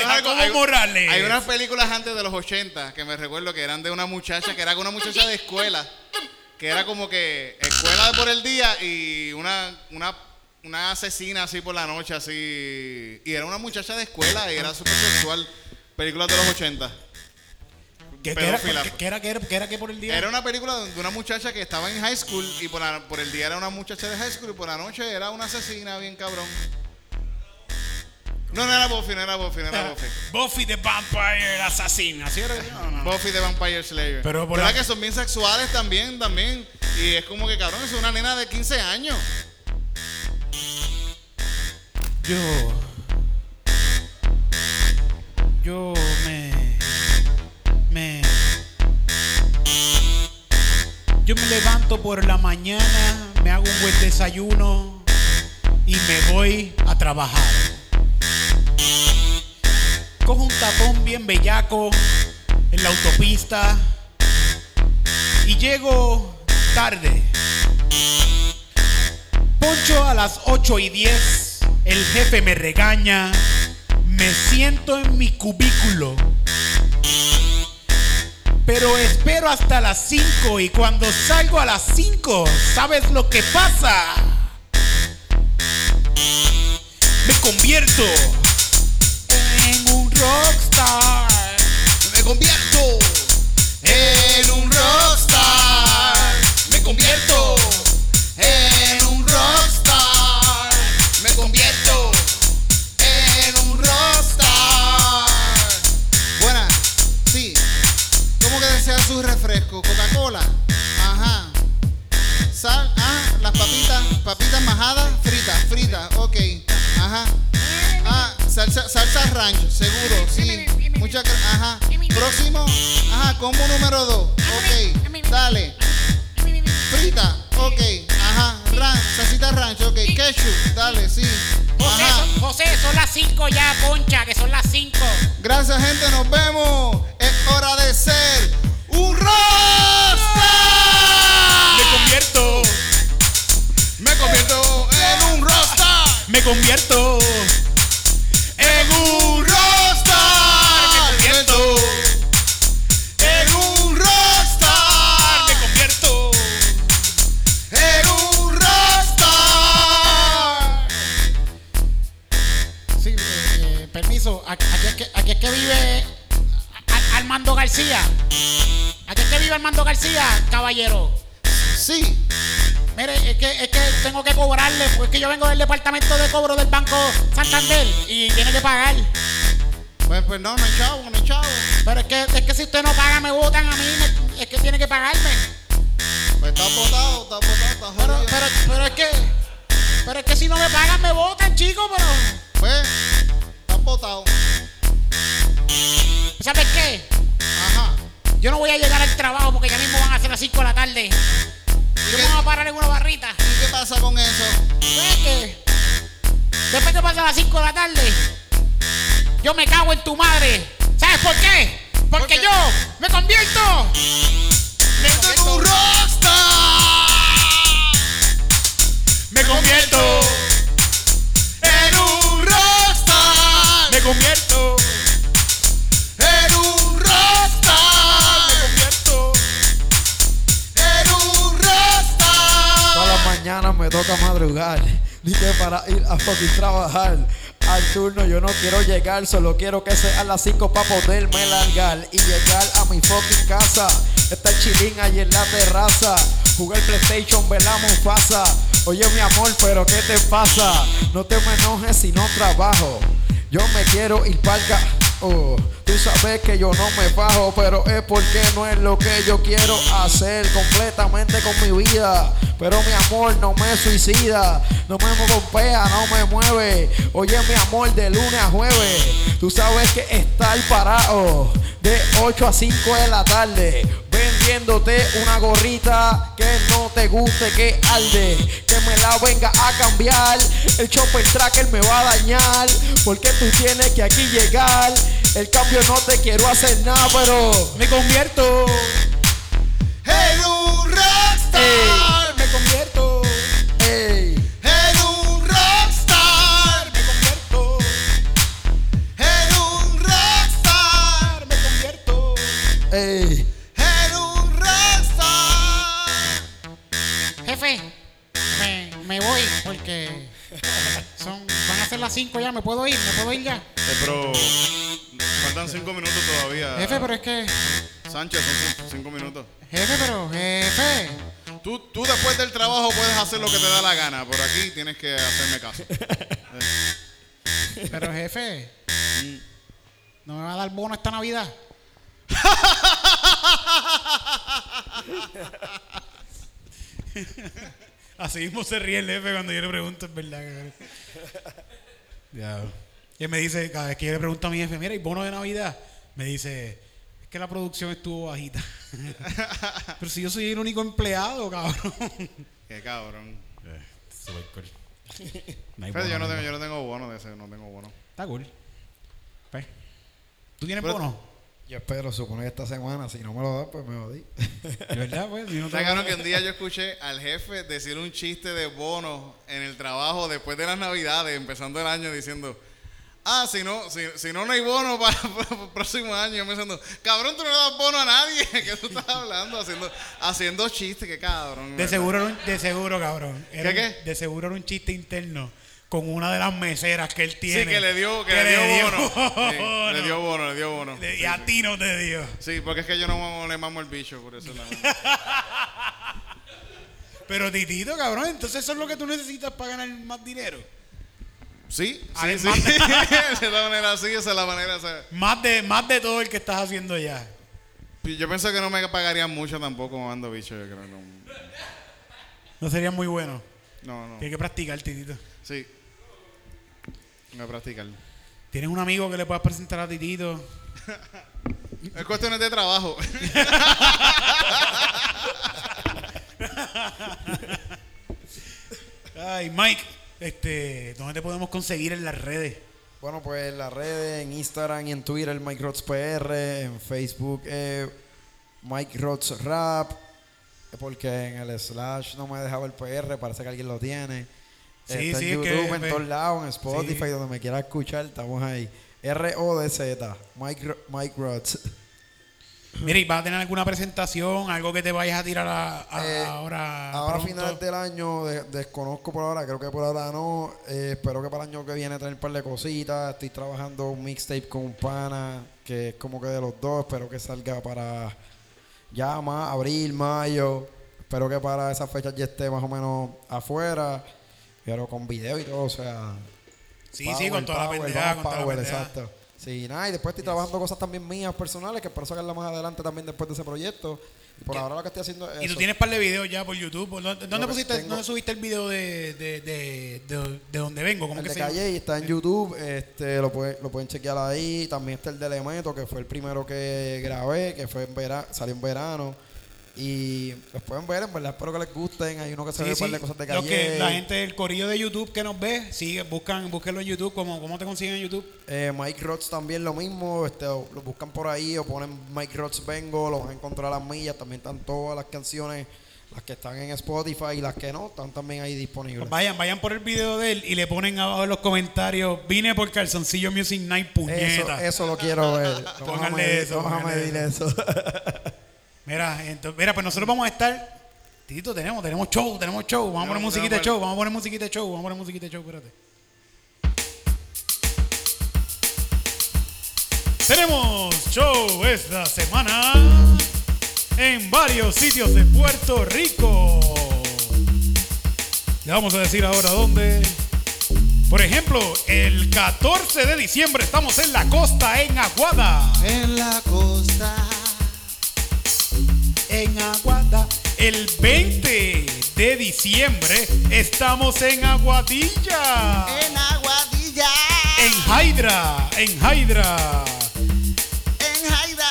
hay- Morales. Hay unas películas antes de los 80 que me recuerdo que eran de una muchacha, que era una muchacha de escuela, que era como que escuela por el día y una, una, una asesina así por la noche, así. Y era una muchacha de escuela y era súper sexual. Películas de los 80. ¿Qué, qué era, qué- qué era, era, era que por el día? Era una película de una muchacha que estaba en high school y por, la- por el día era una muchacha de high school y por la noche era una asesina bien cabrón. No, no era Buffy, no era Buffy, no era Buffy. Buffy the Vampire Assassin. ¿Así era? No, no. Buffy the Vampire Slayer. Pero por ¿Verdad la- que son bien sexuales también, también? Y es como que, cabrón, es una nena de 15 años. Yo. Yo me. Me. Yo me levanto por la mañana, me hago un buen desayuno y me voy a trabajar. Cojo un tapón bien bellaco en la autopista y llego tarde. Poncho a las 8 y 10. El jefe me regaña. Me siento en mi cubículo. Pero espero hasta las 5 y cuando salgo a las 5, ¿sabes lo que pasa? Me convierto rockstar. Me convierto en un rockstar. Me convierto en un rockstar. Me convierto en un rockstar. Buena, sí. ¿Cómo que desea su refresco? ¿Coca-Cola? Ajá. Sal, ah, las papitas, papitas majadas, fritas, fritas, ok. Ajá. Salsa, salsa ranch, seguro, sí. Muchas gra- ajá. Próximo, ajá, combo número 2, ok. Dale. Frita, ok. Ajá. Ranch, salsita ranch, ok. Ketchup, dale, sí. José, Ajá. son- José, son las 5 ya, poncha, que son las 5. Gracias, gente, nos vemos. Es hora de ser un rockstar. Me convierto, Me convierto en un rockstar. me convierto vive Ar- Armando García. Aquí es que vive Armando García, caballero. Sí. Mire, es que, es que tengo que cobrarle, porque es que yo vengo del departamento de cobro del Banco Santander y tiene que pagar. Pues, pues no, no hay chavo, no hay chavo. Pero es que, es que si usted no paga, me votan a mí, me- es que tiene que pagarme. Pues está botado, está botado, está Pero, jodido. pero, pero es que, pero es que si no me pagan, me votan, chicos, pero. Pues, está botado. ¿Sabes qué? Ajá. Yo no voy a llegar al trabajo porque ya mismo van a ser las 5 de la tarde. Y yo me voy a parar en una barrita. ¿Y qué pasa con eso? ¿Sabes qué? Después que pasa las 5 de la tarde, yo me cago en tu madre. ¿Sabes por qué? Porque qué? yo me convierto. Me ¡En convierto. un rockstar! Me convierto. ¡En un rockstar! Me convierto. Toca madrugar. Dije para ir a fucking trabajar. Al turno yo no quiero llegar, solo quiero que sea a las 5 para poderme largar y llegar a mi fucking casa. Está el chilín ahí en la terraza. El PlayStation, velamos pasa. Oye mi amor, pero ¿qué te pasa? No te me enojes si no trabajo. Yo me quiero ir palca. Oh, tú sabes que yo no me bajo, pero es porque no es lo que yo quiero hacer completamente con mi vida. Pero mi amor no me suicida, no me golpea, no me mueve. Oye, mi amor, de lunes a jueves, tú sabes que estar parado de 8 a 5 de la tarde, vendiéndote una gorrita que no te guste, que arde, que me la venga a cambiar. El chopper tracker me va a dañar, porque tú tienes que aquí llegar. El cambio no te quiero hacer nada, pero Me convierto. ¿Me puedo ir? ¿Me puedo ir ya? Eh, pero faltan cinco minutos todavía. Jefe, pero es que. Sánchez, son cin- cinco minutos. Jefe, pero jefe. Tú, tú después del trabajo puedes hacer lo que te da la gana. Por aquí tienes que hacerme caso. Pero jefe. ¿No me va a dar bono esta Navidad? Así mismo se ríe el jefe cuando yo le pregunto, es verdad. Ya. Y él me dice, cada vez que yo le pregunto a mi jefe, mira, ¿y bono de Navidad? Me dice, es que la producción estuvo bajita. <laughs> Pero si yo soy el único empleado, cabrón. Qué cabrón. Super cool. <laughs> No hay Pero yo bono, no no tengo, yo no tengo bono de ese, no tengo bono. Está cool. Pues, ¿Tú tienes Pero- bono? Yo espero, supone que esta semana, si no me lo da, pues me jodí. ¿De verdad, pues? Si no te ¿Sabes, cabrón, que un día yo escuché al jefe decir un chiste de bono en el trabajo después de las navidades, empezando el año, diciendo, ah, si no, si, si no, no hay bono para, <laughs> el próximo año. Yo me diciendo, cabrón, tú no le das bono a nadie. <laughs> ¿Qué tú estás hablando? Haciendo, haciendo chistes, qué cabrón. De ¿verdad? seguro, un- de seguro, cabrón. Era ¿Qué, un- qué? De seguro era un chiste interno con una de las meseras que él tiene. Sí, que le dio, que, le dio, bono. Sí, le dio bono, le dio bono. Le- Sí, y a sí. ti no te dio. Sí, porque es que yo no le mamo el bicho, por eso es la <laughs> Pero Titito, cabrón, entonces eso es lo que tú necesitas para ganar más dinero. Sí, sí, sí. de <laughs> la manera así, esa es la manera. o sea, Más de, más de todo el que estás haciendo ya. yo pensé que no me pagarían mucho tampoco mamando bicho, yo creo. No, No sería muy bueno. no. no. Tienes que practicar, Titito. Sí. Voy a practicar. Tienes un amigo que le puedas presentar a Titito. <laughs> Es cuestiones de trabajo. <laughs> Ay, Mike, este, ¿dónde te podemos conseguir en las redes? Bueno, pues en las redes, en Instagram y en Twitter, Mike Rods PR, en Facebook, eh, Mike Rods Rap, porque en el slash no me dejaba el PR, parece que alguien lo tiene. Sí, Está sí, en YouTube, que- en todos lados, en Spotify, Sí. donde me quiera escuchar, estamos ahí. R-O-D-Z, Mike, Mike Rods. Mira, ¿y vas a tener alguna presentación? ¿Algo que te vayas a tirar a, a- Eh, ahora? Ahora a finales del año, de- desconozco por ahora, creo que por ahora no. Eh, espero que para el año que viene traer un par de cositas. Estoy trabajando un mixtape con un pana, que es como que de los dos. Espero que salga para ya más abril, mayo. Espero que para esa fecha ya esté más o menos afuera. Pero con video y todo, o sea. Sí, sí, con toda la power, vamos con toda la exacto. Sí, nada, y después estoy trabajando cosas también mías personales, que por eso sacarla más adelante también después de ese proyecto. Y por ahora lo que estoy haciendo es Y tú tienes par de videos ya por YouTube. ¿Dónde, pusiste, tengo- dónde subiste el video de, de, de, de, de donde vengo? ¿Cómo El que de se llama? Calle y está en YouTube, este, lo, puede- lo pueden chequear ahí. También está el de Elemento, que fue el primero que grabé, que fue en vera- salió en verano. Y los pueden ver, en verdad, espero que les gusten. Hay uno que se ve Sí, un par de cosas de Lo Calle. que la gente del corillo de YouTube que nos ve, sigue, buscan, búsquenlo en YouTube. ¿Cómo, cómo te consiguen en YouTube? Eh, Mike Rods también lo mismo, este, lo buscan por ahí o ponen Mike Rods Vengo, lo van a encontrar a las millas, también están todas las canciones, las que están en Spotify y las que no, están también ahí disponibles. Pues vayan, vayan por el video de él y le ponen abajo en los comentarios, vine por Calzoncillo Music Night, Eso, puñeta. eso lo quiero ver. <laughs> Pónganle eso, vamos a pónganle medir eso. <laughs> Mira, entonces, mira, pues nosotros vamos a estar. Tito, tenemos, tenemos show, tenemos show. Vamos a poner musiquita de show, vamos a poner musiquita de show, vamos a poner musiquita de show, espérate. Tenemos show esta semana en varios sitios de Puerto Rico. Le vamos a decir ahora dónde. Por ejemplo, el 14 de diciembre estamos en la costa, en Aguada. En la costa. En Aguada. El 20 de diciembre estamos en Aguadilla. En Aguadilla. En Hydra, en Hydra. En Jaida.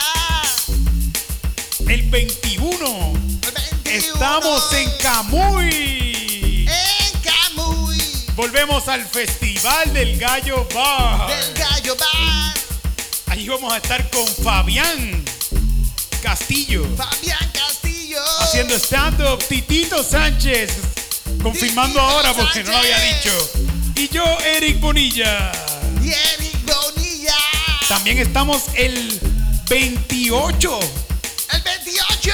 El 21 El 21. estamos en Camuy. En Camuy. Volvemos al Festival del Gallo Bar. Del Gallo Bar. Ahí vamos a estar con Fabián Castillo. Fabián. Haciendo stand-up, Titito Sánchez. Confirmando Titito ahora porque no lo había dicho. Y yo, Eric Bonilla. Y Eric Bonilla. También estamos el 28 El 28.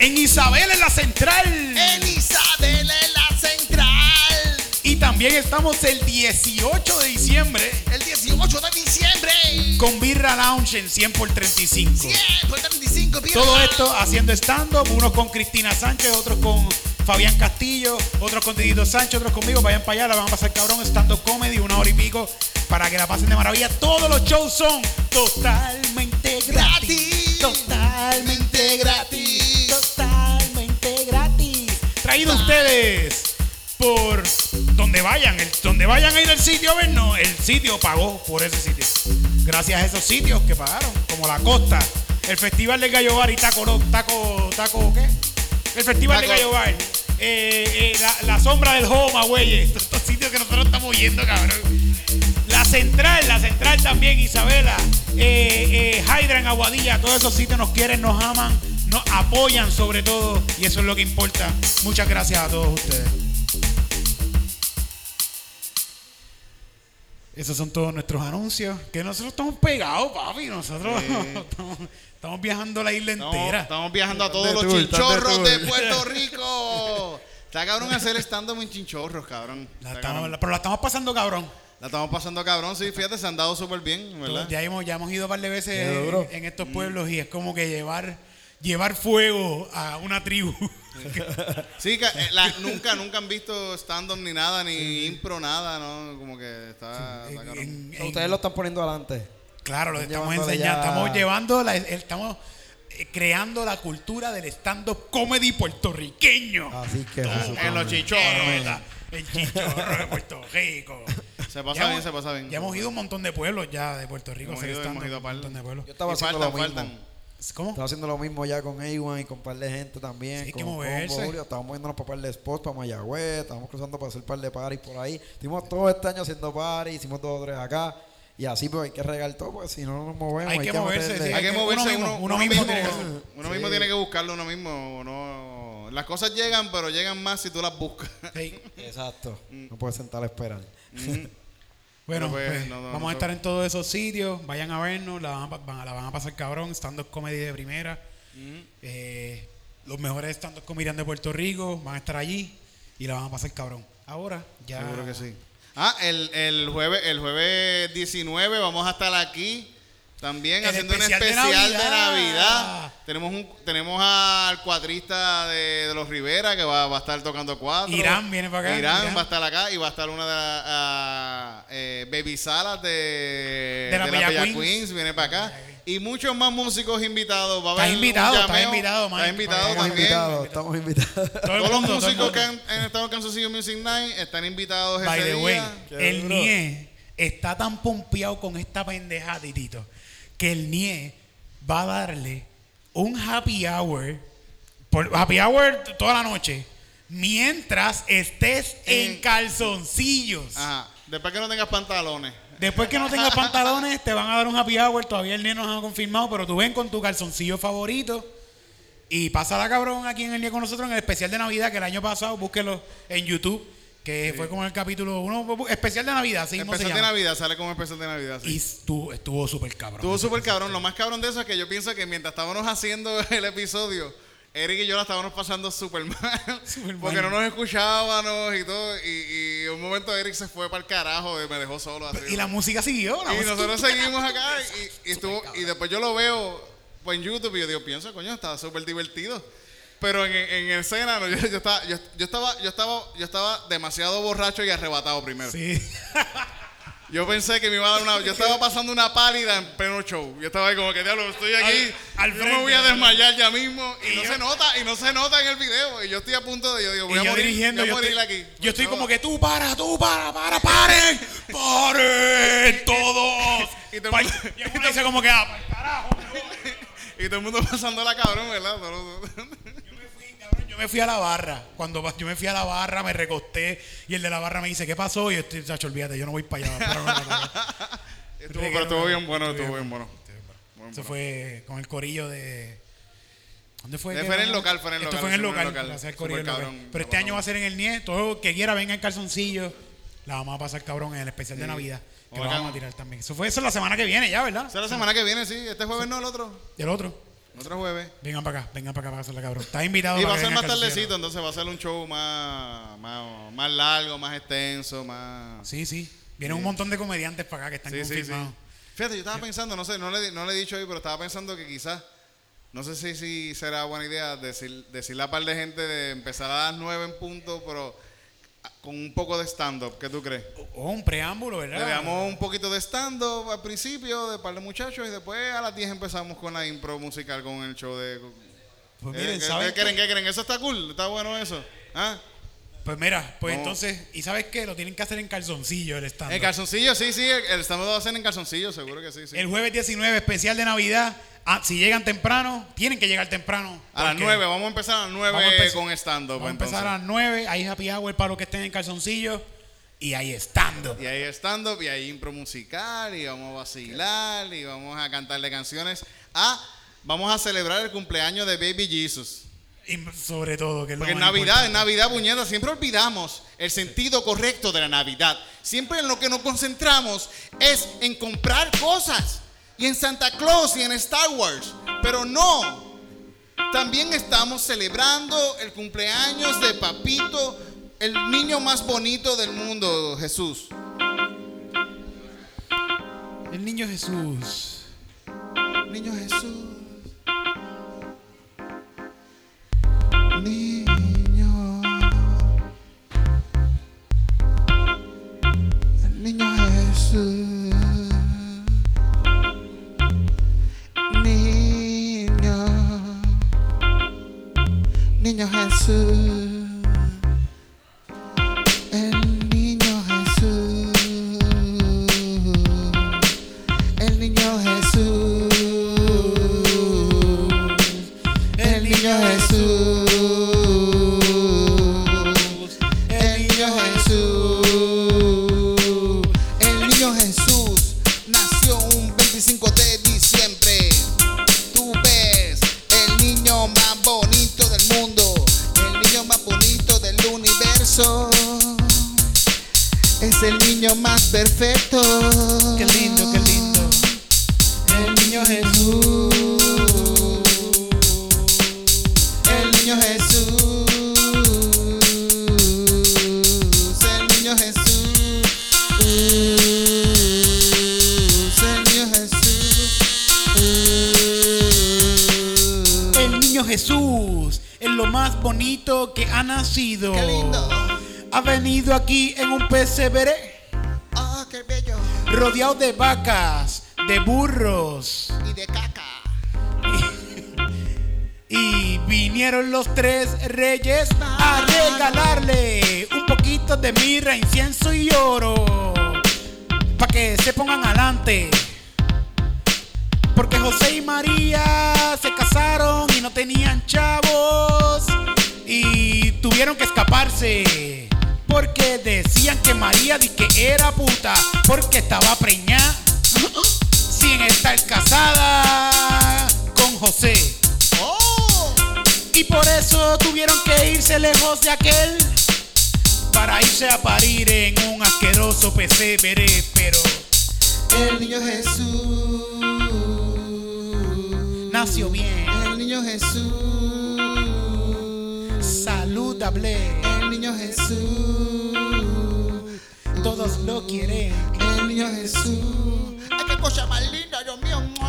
en Isabel, en la central. En Isabel en la central. Y también estamos el 18 de diciembre El 18 de diciembre. con Birra Lounge en 100 por 35. 100 por 35 pies. Todo esto haciendo stand-up, unos con Cristina Sánchez, otros con Fabián Castillo, otros con Titito Sánchez, otros conmigo. Vayan para allá, la van a pasar cabrón, stand-up comedy, una hora y pico, para que la pasen de maravilla. Todos los shows son totalmente gratis. Gratis. Totalmente gratis. Totalmente gratis. Traído a ustedes por donde vayan, el, donde vayan a ir al sitio a vernos, el sitio pagó por ese sitio. Gracias a esos sitios que pagaron, como la costa, el Festival del Gallo Bar y Taco, Taco, Taco, ¿qué? El Festival del Taco. Gallo Bar. Eh, eh, la, la sombra del Homa, güey. Estos, <laughs> estos sitios que nosotros estamos yendo, cabrón. La central, la central también, Isabela. Eh, eh, Hydra en Aguadilla, todos esos sitios nos quieren, nos aman, nos apoyan sobre todo. Y eso es lo que importa. Muchas gracias a todos ustedes. Esos son todos nuestros anuncios. Que nosotros estamos pegados, papi. Nosotros <laughs> estamos, estamos viajando la isla Estamos, entera. estamos viajando a todos los tour, están de chinchorros de, Puerto Rico. Está cabrón hacer stand-up en chinchorros, cabrón. La estamos- cabrón. la- pero la estamos pasando cabrón. La estamos pasando cabrón, sí, fíjate, se han dado súper bien, ¿verdad? Ya hemos, ya hemos ido un par de veces en estos pueblos y es como que llevar, llevar fuego a una tribu. <laughs> <laughs> Sí, que, eh, la- nunca, nunca han visto stand-up ni nada, ni impro, nada, ¿no? Como que está, está En- cabrón. en- en- Ustedes lo están poniendo adelante. claro, lo estamos enseñando, ya- estamos llevando, la, el- estamos eh, creando la cultura del stand-up comedy puertorriqueño. Así que en los eh, chinchorros. ¿verdad? El chinchorro de Puerto Rico. <laughs> Se pasa Ya bien, hemos- se pasa bien. Ya hemos ido a un montón de pueblos ya de Puerto Rico. Hemos ido- hemos ido a un montón de pueblos. Yo estaba Y haciendo faltan, lo mismo. faltan. ¿Cómo? Estaba haciendo lo mismo ya con A1 y con un par de gente también. Sí, hay que con moverse. Julio. Estábamos moviéndonos para un par de spots, para Mayagüez. Estábamos cruzando para hacer un par de paris por ahí. Estuvimos todo este año haciendo paris. Hicimos dos o tres acá. Y así pues hay que regar todo, porque si no nos movemos. Hay que moverse, meterle. sí, Hay que uno moverse, mismo, uno, uno uno mismo tiene que- uno mismo tiene que buscarlo uno mismo. uno- las cosas llegan, pero llegan más si tú las buscas. Sí. Exacto. No puedes sentar a esperar. Bueno, pues, pues, no, no, vamos no a estar en todos esos sitios. Vayan a vernos, la van a, van- la van a pasar cabrón. Stand-up comedy de primera. Eh, los mejores stand-up comedians de Puerto Rico van a estar allí y la van a pasar cabrón. Ahora, ya. Seguro que sí. Ah, el, el jueves, el jueves 19 vamos a estar aquí También El haciendo un especial de Navidad. Tenemos un, tenemos al cuadrista de, de los Rivera que va, va a estar tocando cuatro. Irán viene para acá, Irán, Irán. va a estar acá y va a estar una de las ah, eh, Baby Salas de, De la Bella Bella Queens. Queens. viene para acá. Y muchos más músicos invitados. Va a haber invitado, estás invitado, Mike. Estás invitado también. invitados, estamos invitados. Todo Todos los mundo, músicos que han, han estado en Kansas City Music Night están invitados By ese the way, día. Qué el. NIE está tan pompeado con esta pendeja, Titito, que el NIE va a darle un happy hour, por, happy hour toda la noche, mientras estés en En- calzoncillos. Ajá. Después que no tengas pantalones. Después que no tengas <laughs> pantalones, te van a dar un happy hour. Todavía el NIE no nos ha confirmado, pero tú ven con tu calzoncillo favorito. Y pásala cabrón aquí en el NIE con nosotros en el especial de Navidad que el año pasado, búsquelo en YouTube, que fue como el capítulo uno, especial de Navidad, se Especial de. Navidad, sale como especial de Navidad. sí. Y estuvo, estuvo súper cabrón. Estuvo súper cabrón. Lo más cabrón de eso es que yo pienso que mientras estábamos haciendo <laughs> el episodio, Eric y yo la estábamos pasando súper mal. <laughs> Súper porque mal. no nos escuchábamos y todo. Y, y un momento Eric se fue para el carajo y me dejó solo así. Y la música siguió. la Y música- nosotros seguimos acá y, y <laughs> estuvo, y después yo lo veo pues, en YouTube y yo digo, pienso, coño, estaba súper divertido. Pero en, en escena, no, <laughs> yo, yo estaba, yo, yo estaba, yo estaba, yo estaba demasiado borracho y arrebatado primero. Sí. <laughs> Yo pensé que me iba a dar una. Yo estaba pasando una pálida en pleno show. Yo estaba ahí como que, diablo, estoy aquí. Al- al yo frente, me voy a desmayar ya mismo. Y, Y no yo- se nota, y no se nota en el video. Y yo estoy a punto de. Yo digo, voy a yo morir, dirigiendo, voy a yo morir estoy, aquí. yo estoy No. como que tú para, tú para, para, paren, paren todos. <laughs> Y uno dice como que, ah, carajo. Y todo el mundo pasando la cabrón, ¿verdad? Yo me fui, a la barra. Cuando yo me fui a la barra, me recosté y el de la barra me dice, ¿qué pasó? Y yo estoy, chacho, olvídate, yo no voy para allá. Pero no, no, no. <laughs> Estuvo, pero estuvo bien bueno, Estuvo bien bien bueno. Eso bueno. fue con el corillo de. ¿Dónde fue? Fue en el local, fue en el Esto local, fue en el local. local. va a ser corillo local. Pero este año va a ser en el NIE. Todo que quiera venga en calzoncillo. La vamos a pasar cabrón en el especial de Navidad. Que lo vamos a tirar también. Eso fue eso la semana que viene ya, ¿verdad? Esa es la semana que viene, sí. Este jueves no, el otro. Y el otro. Otro jueves. Vengan para acá, vengan para acá para hacerla cabrón. Estás invitado Y va a ser más tardecito, entonces va a ser un show más, más, más largo, más extenso, más. Sí, sí. Vienen un montón de comediantes para acá que están Sí, confirmados. Fíjate, yo estaba pensando, no sé, no le, no le he dicho hoy, pero estaba pensando que quizás, no sé si, si será buena idea decir, decirle a par de gente de empezar a las 9 en punto, pero con un poco de stand-up. ¿Qué tú crees? O un preámbulo, ¿verdad? Le damos un poquito de stand-up al principio, de par de muchachos, y después a las 10 empezamos con la impro musical, con el show de... Pues Eh, miren, ¿qué, ¿saben qué qué? creen? ¿Qué creen? ¿Eso está cool? ¿Está bueno eso? ¿Ah? Pues mira, pues No. entonces, ¿y sabes qué? Lo tienen que hacer en calzoncillo el stand En calzoncillo, sí, sí, el, el stand-up lo hacer en calzoncillo, seguro que sí, sí. El jueves 19, especial de Navidad. Ah, si llegan temprano, tienen que llegar temprano. A las porque 9, vamos a empezar a las 9 vamos a empezar- con stand-up. Vamos a entonces. empezar a las 9. Hay happy hour para los que estén en calzoncillo. Y ahí stand-up. Y hay stand-up y hay impro musical y vamos a vacilar y vamos a cantarle canciones. Ah, vamos a celebrar el cumpleaños de Baby Jesus. Y sobre todo, que es Porque en Navidad, en. Navidad, puñeta, siempre olvidamos el sentido correcto de la Navidad. Siempre en lo que nos concentramos es en comprar cosas. Y en Santa Claus y en Star Wars. Pero no. También estamos celebrando el cumpleaños de Papito, el niño más bonito del mundo, Jesús. El niño Jesús. El niño Jesús. Niño. Niño Jesús. El niño Jesús. El niño Jesús. El niño Jesús. Pesebre Oh, qué bello. rodeado de vacas, de burros. Y de caca. <laughs> Y vinieron los tres reyes estaba preñada. Sin estar casada con José. Oh, Y por eso tuvieron que irse lejos de aquel para irse a parir en un asqueroso pesebre, pero el niño Jesús. nació bien, El niño Jesús. saludable, El niño Jesús. todos lo quieren. El niño Jesús. Ay, qué cosa más linda, Dios mío. El niño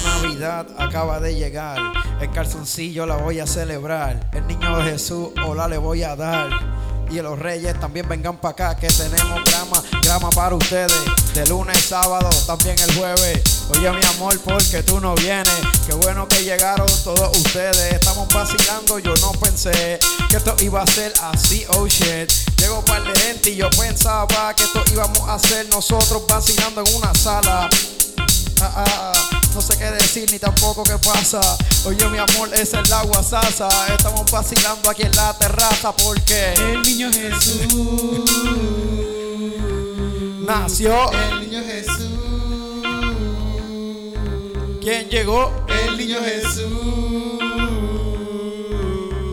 Navidad acaba de llegar. El calzoncillo la voy a celebrar. El niño de Jesús, hola le voy a dar. Y los reyes también vengan para acá que tenemos grama, grama para ustedes. De lunes, sábado, también el jueves. Oye mi amor, porque tú no vienes. Qué bueno que llegaron todos ustedes. Estamos vacilando, yo no pensé que esto iba a ser así, oh shit. Llegó par de gente y yo pensaba que esto íbamos a hacer nosotros vacilando en una sala. Ah, ah, no sé qué decir ni tampoco qué pasa. Oye, mi amor, es la guasasa. Estamos vacilando aquí en la terraza porque el niño Jesús. nació. El niño Jesús. ¿Quién llegó? El niño Jesús.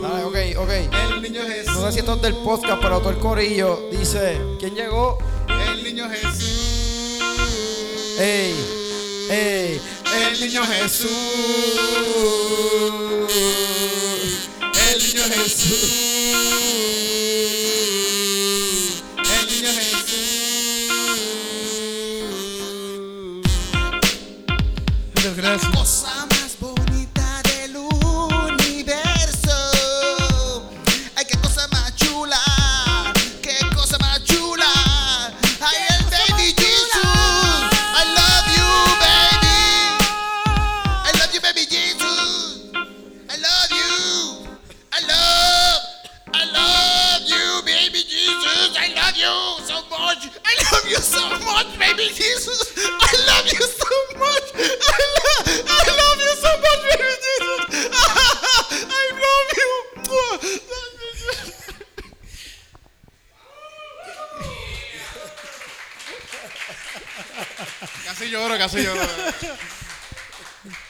Dale, ok, ok. El niño Jesús. No sé si esto es del podcast, pero todo el corillo dice: ¿Quién llegó? El niño Jesús. ¡Ey! El niño Jesús. El niño Jesús.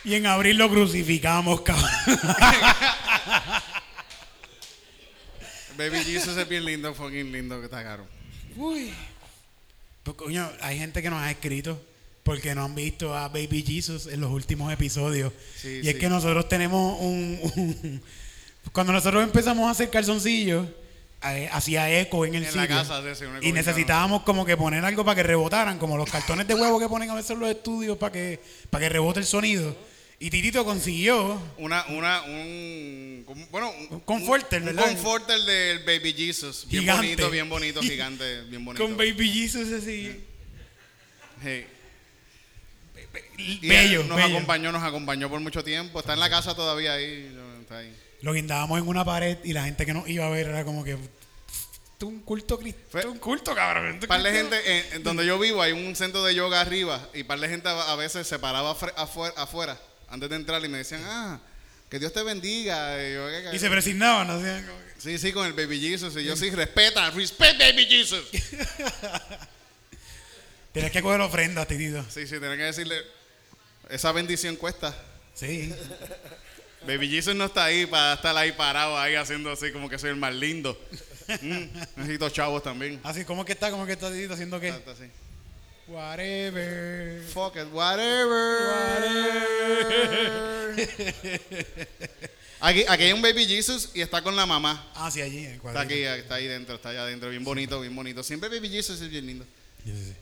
Y en abril lo crucificamos, cabrón. <laughs> Baby Jesus es bien lindo, fucking lindo que está caro. Uy. Pues, coño, hay gente que nos ha escrito porque no han visto a Baby Jesus en los últimos episodios. Sí, y es que nosotros tenemos un, un- Cuando nosotros empezamos a hacer calzoncillos, hacía eco en el En sitio. la casa, sí, sí, un eco y necesitábamos como que poner algo para que rebotaran, como los cartones de huevo que ponen a veces en los estudios para que, para que rebote el sonido. Y Titito consiguió Una, una, un, bueno, un, Un comforter, un, ¿verdad? comforter del Baby Jesus. Bien Gigante. bonito, bien bonito, gigante, bien bonito. con Baby Jesus así. Bello, nos bello. acompañó, nos acompañó por mucho tiempo. Está en la casa todavía ahí. No, Está ahí. Lo guindábamos en una pared y la gente que nos iba a ver era como que. Es un culto es un culto, cabrón. es Par de culto". gente, en, en donde yo vivo hay un centro de yoga arriba y par de gente a, a veces se paraba afuera, afuera antes de entrar y me decían, ah, que Dios te bendiga. Y yo, "¿Qué- qué?". Y se presignaban, que- Sí, sí, con el Baby Jesus. Y yo sí, respeta, respect Baby Jesus. <laughs> Tienes que coger ofrendas, titito. Sí, sí, tenía que decirle, esa bendición cuesta. Sí. <laughs> Baby Jesus no está ahí para estar ahí parado, ahí haciendo así como que soy el más lindo. Mm, necesito chavos también. Así, ¿cómo que está? ¿Cómo que está haciendo qué? Está así. Whatever. Fuck it, whatever. Aquí, aquí hay un baby Jesus y está con la mamá. Ah, sí, allí. en Está aquí, está ahí dentro, está allá adentro, bien bonito, bien bonito. Siempre baby Jesus es bien lindo. Sí, sí, sí.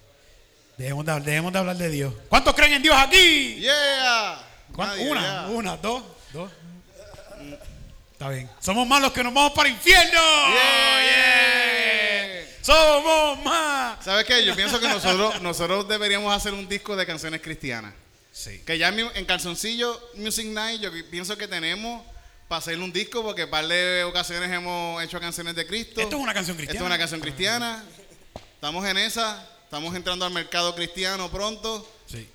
Dejemos, de, dejemos de hablar de Dios. ¿Cuántos creen en Dios aquí? Yeah. ¿Cuán- Nadie, una, yeah. una, dos, dos. Está bien. Somos más los que nos vamos para el infierno. Yeah. Somos más. ¿Sabes qué? Yo pienso que nosotros, nosotros deberíamos hacer un disco de canciones cristianas. Sí. Que ya en, Calzoncillo Music Night yo pienso que tenemos para hacer un disco porque par de ocasiones hemos hecho canciones de Cristo. Esto es una canción Esto cristiana. es una canción cristiana. Estamos en esa. Estamos entrando al mercado cristiano pronto. Sí.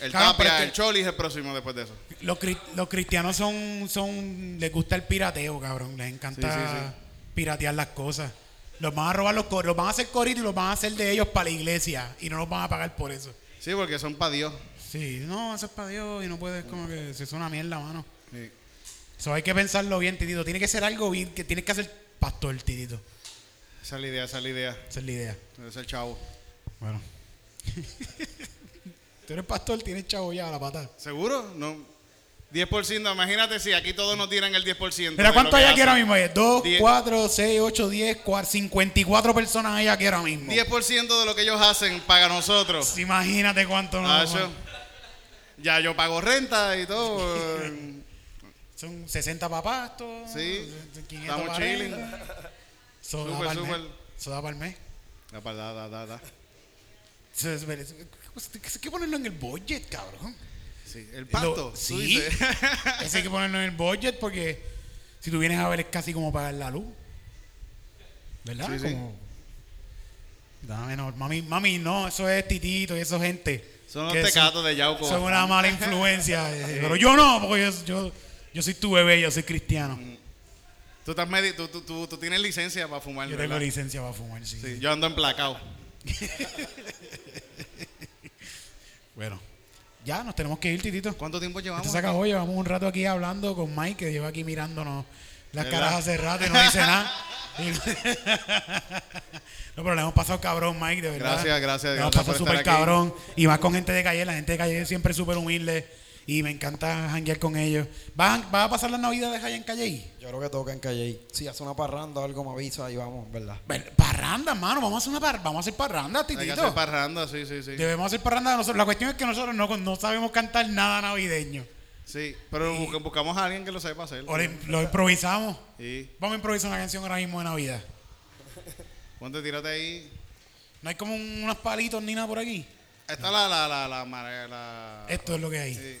El Tapia, es el que- Choli es el próximo después de eso. Los, cri- los cristianos son, son, les gusta el pirateo, cabrón. Les encanta Sí, sí, sí. piratear las cosas. Los van a robar los coros, los van a hacer coritos y los van a hacer de ellos para la iglesia y no los van a pagar por eso. Sí, porque son para Dios. Sí, no, eso es para Dios y no puedes como que se es una mierda, mano. Sí. Eso hay que pensarlo bien, Titito. Tiene que ser algo bien, que tienes que hacer pastor, Titito. Esa es la idea, esa es la idea. Esa es la idea. Ese es el chavo. Bueno. <laughs> Tú eres pastor, tienes chavo ya a la pata. ¿Seguro? No. 10%, imagínate si aquí todos nos tiran el 10%. Mira, ¿cuánto hay aquí ahora mismo? Hay 2, Diez. 4, 6, 8, 10, 54 personas hay aquí ahora mismo. 10% de lo que ellos hacen paga nosotros. Imagínate cuánto Ah, nos eso. Ya yo pago renta y todo. <laughs> Son 60 papás, todo. Sí, 500 estamos para chilling. Eso da para el mes. da para el mes. Da, da, da, que ponerlo en el budget, cabrón. Sí, el pasto. Lo- sí. Eso <laughs> hay que ponerlo en el budget porque si tú vienes a ver es casi como pagar la luz. ¿Verdad? Sí, sí. Como- Dame, no, mami, mami, no, eso es titito y eso es gente. Son los tecatos de Yauco. Son una mala influencia. <laughs> eh, Pero yo no, porque yo, yo, yo soy tu bebé, yo soy cristiano. Tú, estás medi- tú, tú, tú, tú tienes licencia para fumar, Yo tengo licencia para fumar, sí. Sí, yo ando emplacado. <laughs> Bueno, ya nos tenemos que ir, titito. ¿Cuánto tiempo llevamos? Esto se acabó, llevamos un rato aquí hablando con Mike, que lleva aquí mirándonos las ¿Verdad? caras hace rato y no dice nada. <laughs> No, pero le hemos pasado cabrón, Mike, de verdad. Gracias, gracias, Le hemos pasado súper cabrón. Y más con gente de calle, la gente de calle siempre súper humilde. Y me encanta janguear con ellos. ¿Vas, a- vas a pasar las navidades allá en Calle? Yo creo que toca en Calle. Si hace una parranda o algo me avisa y vamos, ¿verdad? Parranda, mano. Vamos a hacer una par vamos a hacer parranda, Hay que titito. hacer parranda, sí, sí, sí. Debemos hacer parranda nosotros. La cuestión es que nosotros no, no sabemos cantar nada navideño. Sí, pero busca- buscamos a alguien que lo sepa hacer. Ahora lo improvisamos. <laughs> Sí. Vamos a improvisar una canción ahora mismo de Navidad. Ponte, tírate ahí. No hay como un- unos palitos ni nada por aquí. Esta la, la, la, la, la, la- Esto es lo que hay. Sí.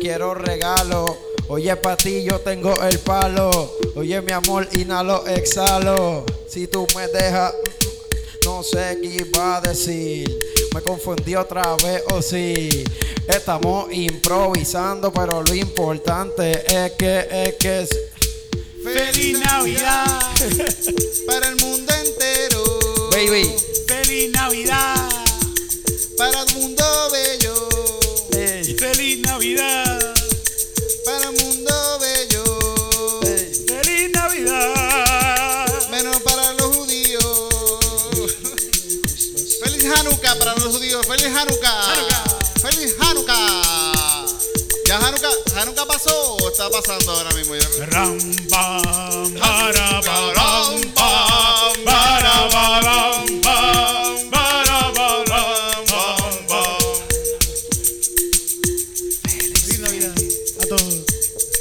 quiero regalo. Oye, para ti yo tengo el palo. Oye, mi amor, inhalo, exhalo. Si tú me dejas, no sé qué iba a decir. Me confundí otra vez, o sí. Estamos improvisando, pero lo importante es que es que es- Feliz Navidad, <laughs> Para el mundo entero, Baby. feliz Navidad, para el mundo bello, Ey, feliz Navidad, pasó o está pasando ahora mismo? Yo- Ram, pam, para, pa, ram, pam, para, pa, ram, pam, para, pa, ram, pam, pam. Feliz Navidad a todos.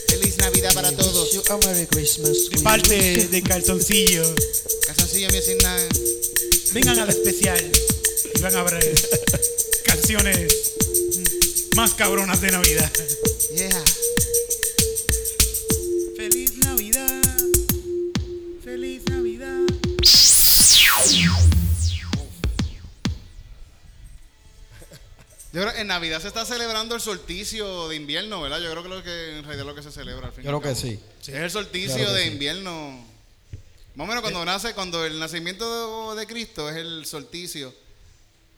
Feliz Navidad para todos. You a Merry Christmas. De parte de Calzoncillo, Casancillo me sin nada. vengan al especial y van a ver canciones más cabronas de Navidad. Yeah. En Navidad se está celebrando el solsticio de invierno, ¿verdad? Yo creo que lo que en realidad es lo que se celebra al fin. y Yo al creo que sí. Es el solsticio Claro de sí. invierno. Más o menos cuando nace, cuando el nacimiento de, de Cristo es el solsticio.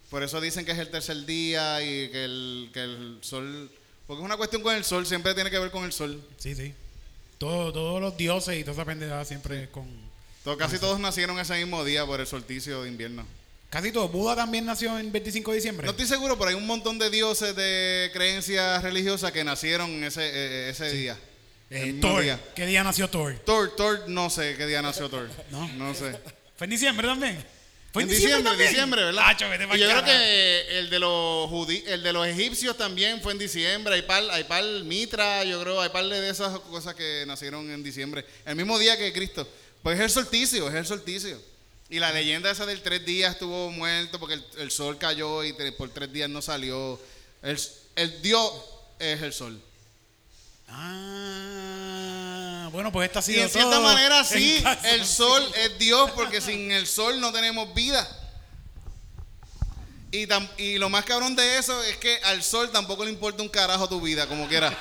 Por eso dicen que es el tercer día y que el, que el sol. Porque es una cuestión con el sol, siempre tiene que ver con el sol. Sí, sí. Todo- todos los dioses y toda esa pendejada siempre con... Todo- casi todos nacieron ese mismo día por el solsticio de invierno. Casi todo. Buda también nació en 25 de diciembre. No estoy seguro, pero hay un montón de dioses de creencias religiosas que nacieron ese, eh, ese día. Eh, El Thor. día. ¿Qué día nació Thor? Thor, Thor, no sé qué día nació Thor. <laughs> No. No sé. ¿Fue en diciembre también? ¿Fue en diciembre, también? diciembre, ¿verdad? Vete Y yo creo que el de los judí- el de los egipcios también fue en diciembre. Hay par, hay par Mitra, yo creo, hay par de esas cosas que nacieron en diciembre. El mismo día que Cristo. Pues es el solsticio, es el solsticio. Y la leyenda esa del tres días estuvo muerto porque el, el sol cayó y por tres días no salió. El, el Dios es el sol. Ah, bueno, pues esta ha Y sido en cierta manera sí, el sol es Dios porque sin el sol no tenemos vida. Y, tam- y lo más cabrón de eso es que al sol tampoco le importa un carajo tu vida, como quiera.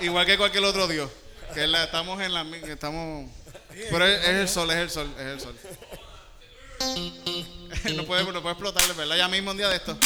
Igual que cualquier otro Dios. Que la- estamos en la estamos Pero es, es el sol, es el sol, es el sol. <laughs> no puede, no puede explotarle, ¿verdad? Ya mismo un día de esto.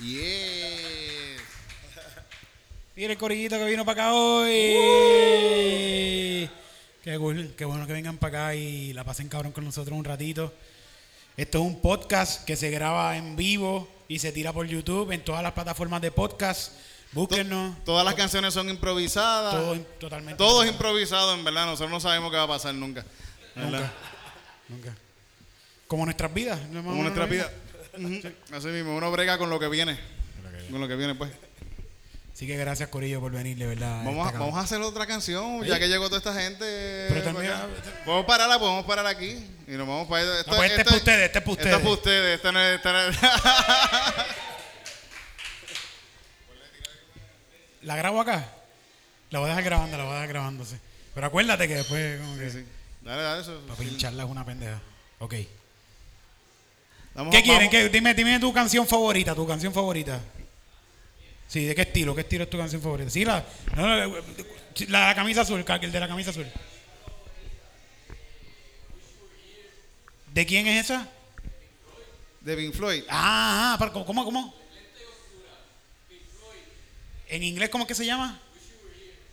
Yeah. Mira el corillito que vino para acá hoy. Qué cool, qué bueno que vengan para acá y la pasen cabrón con nosotros un ratito. Esto es un podcast que se graba en vivo y se tira por YouTube en todas las plataformas de podcast. Búsquennos. Todas las canciones son improvisadas. Todo totalmente. Todo es improvisado, en verdad. Nosotros no sabemos qué va a pasar nunca. ¿verdad? Nunca. Nunca. Como nuestras vidas. ¿no? Como nuestra vida. Así mismo, uno brega con lo que viene. Con lo que viene, pues. Así que gracias, Corillo, por venir, de verdad. Vamos a, Está vamos a hacer otra canción, Sí. ya que llegó toda esta gente. Pero también- para acá. Podemos pararla, podemos parar aquí. Y nos vamos para esto, No, pues este es para ustedes, este es para Esto es para ustedes. ustedes. Esto no es. esto no es- <laughs> ¿La grabo acá? La voy a dejar grabando, la voy a dejar grabándose. Pero acuérdate que después, como que. Sí. Dale, dale eso. Para pincharla es una pendeja. Ok. Vamos ¿Qué quieren? ¿Qué- dime, dime tu canción favorita, tu canción favorita. Sí, ¿de qué estilo? ¿Qué estilo es tu canción favorita? Sí, la, no, no, la, la camisa azul, el de la camisa azul. ¿De quién es esa? De Pink Floyd. Ah, ah, pero ¿cómo, cómo? cómo? ¿En inglés cómo es que se llama?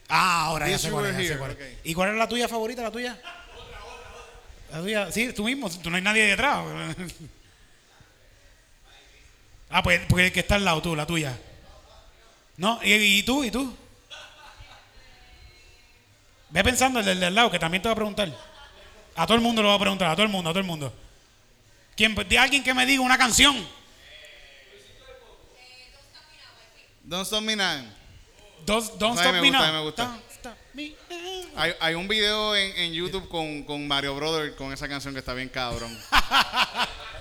Ah, ahora ya sé cuál es, sé cuál es. ok. ¿Y cuál es la tuya favorita, la tuya? La tuya, sí, tú mismo, tú no hay nadie detrás. Ah, pues porque el que está al lado tú, la tuya. ¿No? ¿Y, y tú? ¿Y tú? Ve pensando el del, del lado, que también te va a preguntar. A todo el mundo lo va a preguntar, a todo el mundo, a todo el mundo. ¿Quién, de alguien que me diga una canción. Don't Stop Me Now. Don't, don't stop me now. me gusta. Don't stop me now. Hay, hay un video en, en YouTube con, con Mario Brother con esa canción que está bien cabrón. <laughs>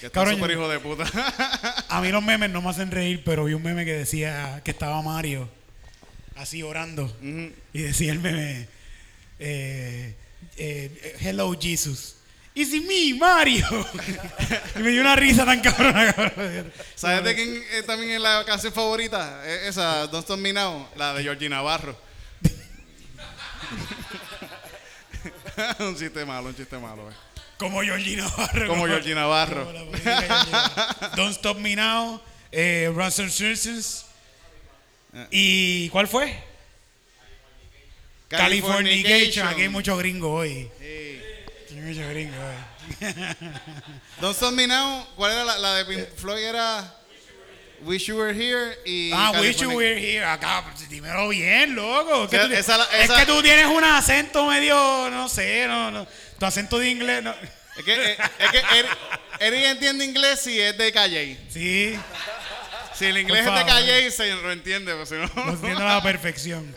que Cabrón, súper yo- hijo de puta. <laughs> A mí los memes no me hacen reír, pero vi un meme que decía que estaba Mario así orando. Y decía el meme, eh, eh, Hello Jesus. Is it me, Mario? <laughs> y me dio una risa tan cabrona. cabrón. ¿Sabes de quién eh, también es la canción favorita? Eh, Esa, Don't Stop Me Now, la de Georgie Navarro. <laughs> un chiste malo, un chiste malo. Como Georgie Navarro. Como Georgie Navarro. Como Georgie Navarro. Don't Stop Me Now, eh, Russell Simpsons. ¿Y cuál fue? Californication. Aquí hay mucho gringo hoy. Sí. Hay mucho gringo hoy. <laughs> Don't Stop Me Now, ¿cuál era la, la de Pink Floyd? Era Wish You Were Here y Ah, wish you California- were here. Acá, pues, dímelo bien, loco. Es sea, esa que tú tienes un acento medio, no sé, no, no. Tu acento de inglés, no. Es que, eh, es que Eric, Eric entiende inglés si es de Calle. Sí, Si el inglés es de. Calle, se lo entiende, pues si no. lo entiendo a la perfección.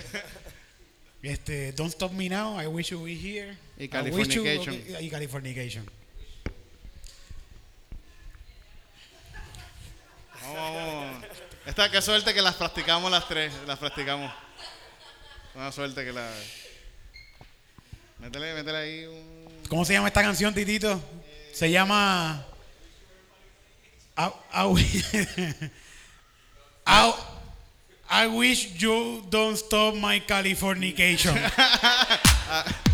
Este, Don't Stop Me Now, I Wish You Were Here. Y you- Californication. y Californication. Vamos, vamos. Esta, qué suerte que las practicamos las tres. Las practicamos. Una suerte que la. Métele, métele ahí un. ¿Cómo se llama esta canción, Titito? Se llama. I, I wi- <laughs> I- I wish you don't stop my Californication. <laughs>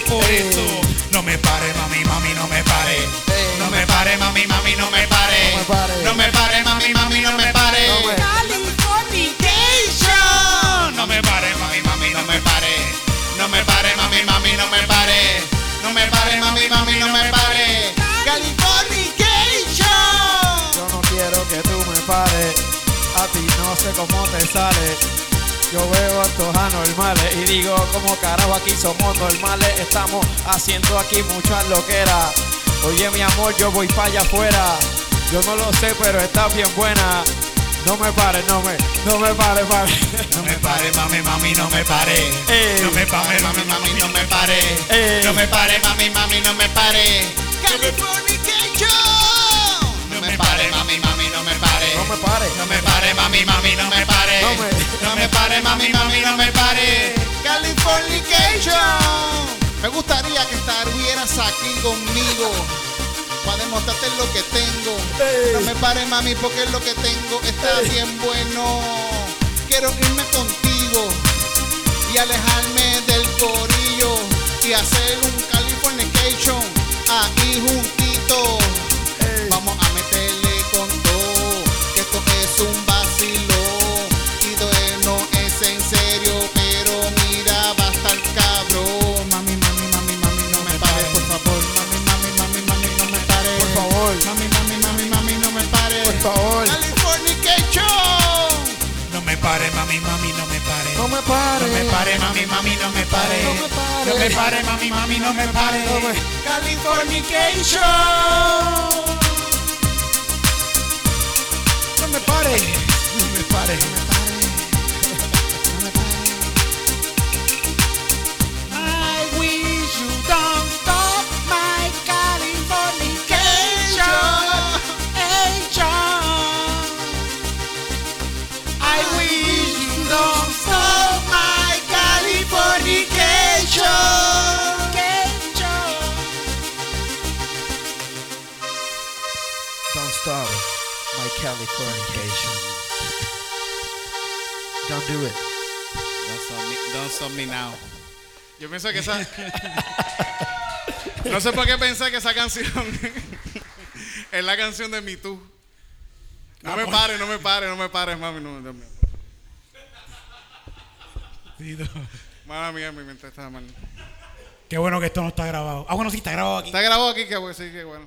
por eso no me pare, mami, mami, no me pare. No me pare, mami, mami, no me pare. No me pare. Mami, mami, no me pare. Californication. No me pare, mami, mami, no me pare. No me pare, mami, mami, no me pare. No me pare, mami, mami, no me pare. Californication. Yo no quiero que tú me pares. A ti no sé cómo te sale. Yo veo estos anormales y digo, como carajo aquí somos normales. Estamos haciendo aquí muchas loqueras. Oye, mi amor, yo voy para allá afuera. Yo no lo sé, pero está bien buena. No me pares, no me, no me pares, pare. No me pare, mami, mami, no me pare. No me pare, Mami, mami, no me pare. No me pare, mami, mami, no me pare. Californication. No me pare, mami, mami, no me pare. No me pares. No me pare, mami, mami, no me pare. No me- No me pare, mami, mami, no me pare. Californication. Me gustaría que estuvieras aquí conmigo para demostrarte lo que tengo. No me pare, mami, porque lo que tengo está bien bueno. Quiero irme contigo y alejarme del corillo y hacer un Californication ahí juntito. Vamos a mami, mami, no me pare. No me pares. No me pare, mami, mami, no me pare. No me pare. No me pare, mami, mami, no me pare. Californication. No me pare. No me pare. Don't do it. Don't stop me, don't stop me now. Yo pienso que esa. <laughs> no sé por qué pensé que esa canción <laughs> es la canción de Me Too. No me pares, no me pares, no me pares, mami. No, Dios mío. Mala mía, mi mente está mal. Qué bueno que esto no está grabado. Ah, bueno, sí está grabado aquí. Está grabado aquí, que bueno, sí, que bueno.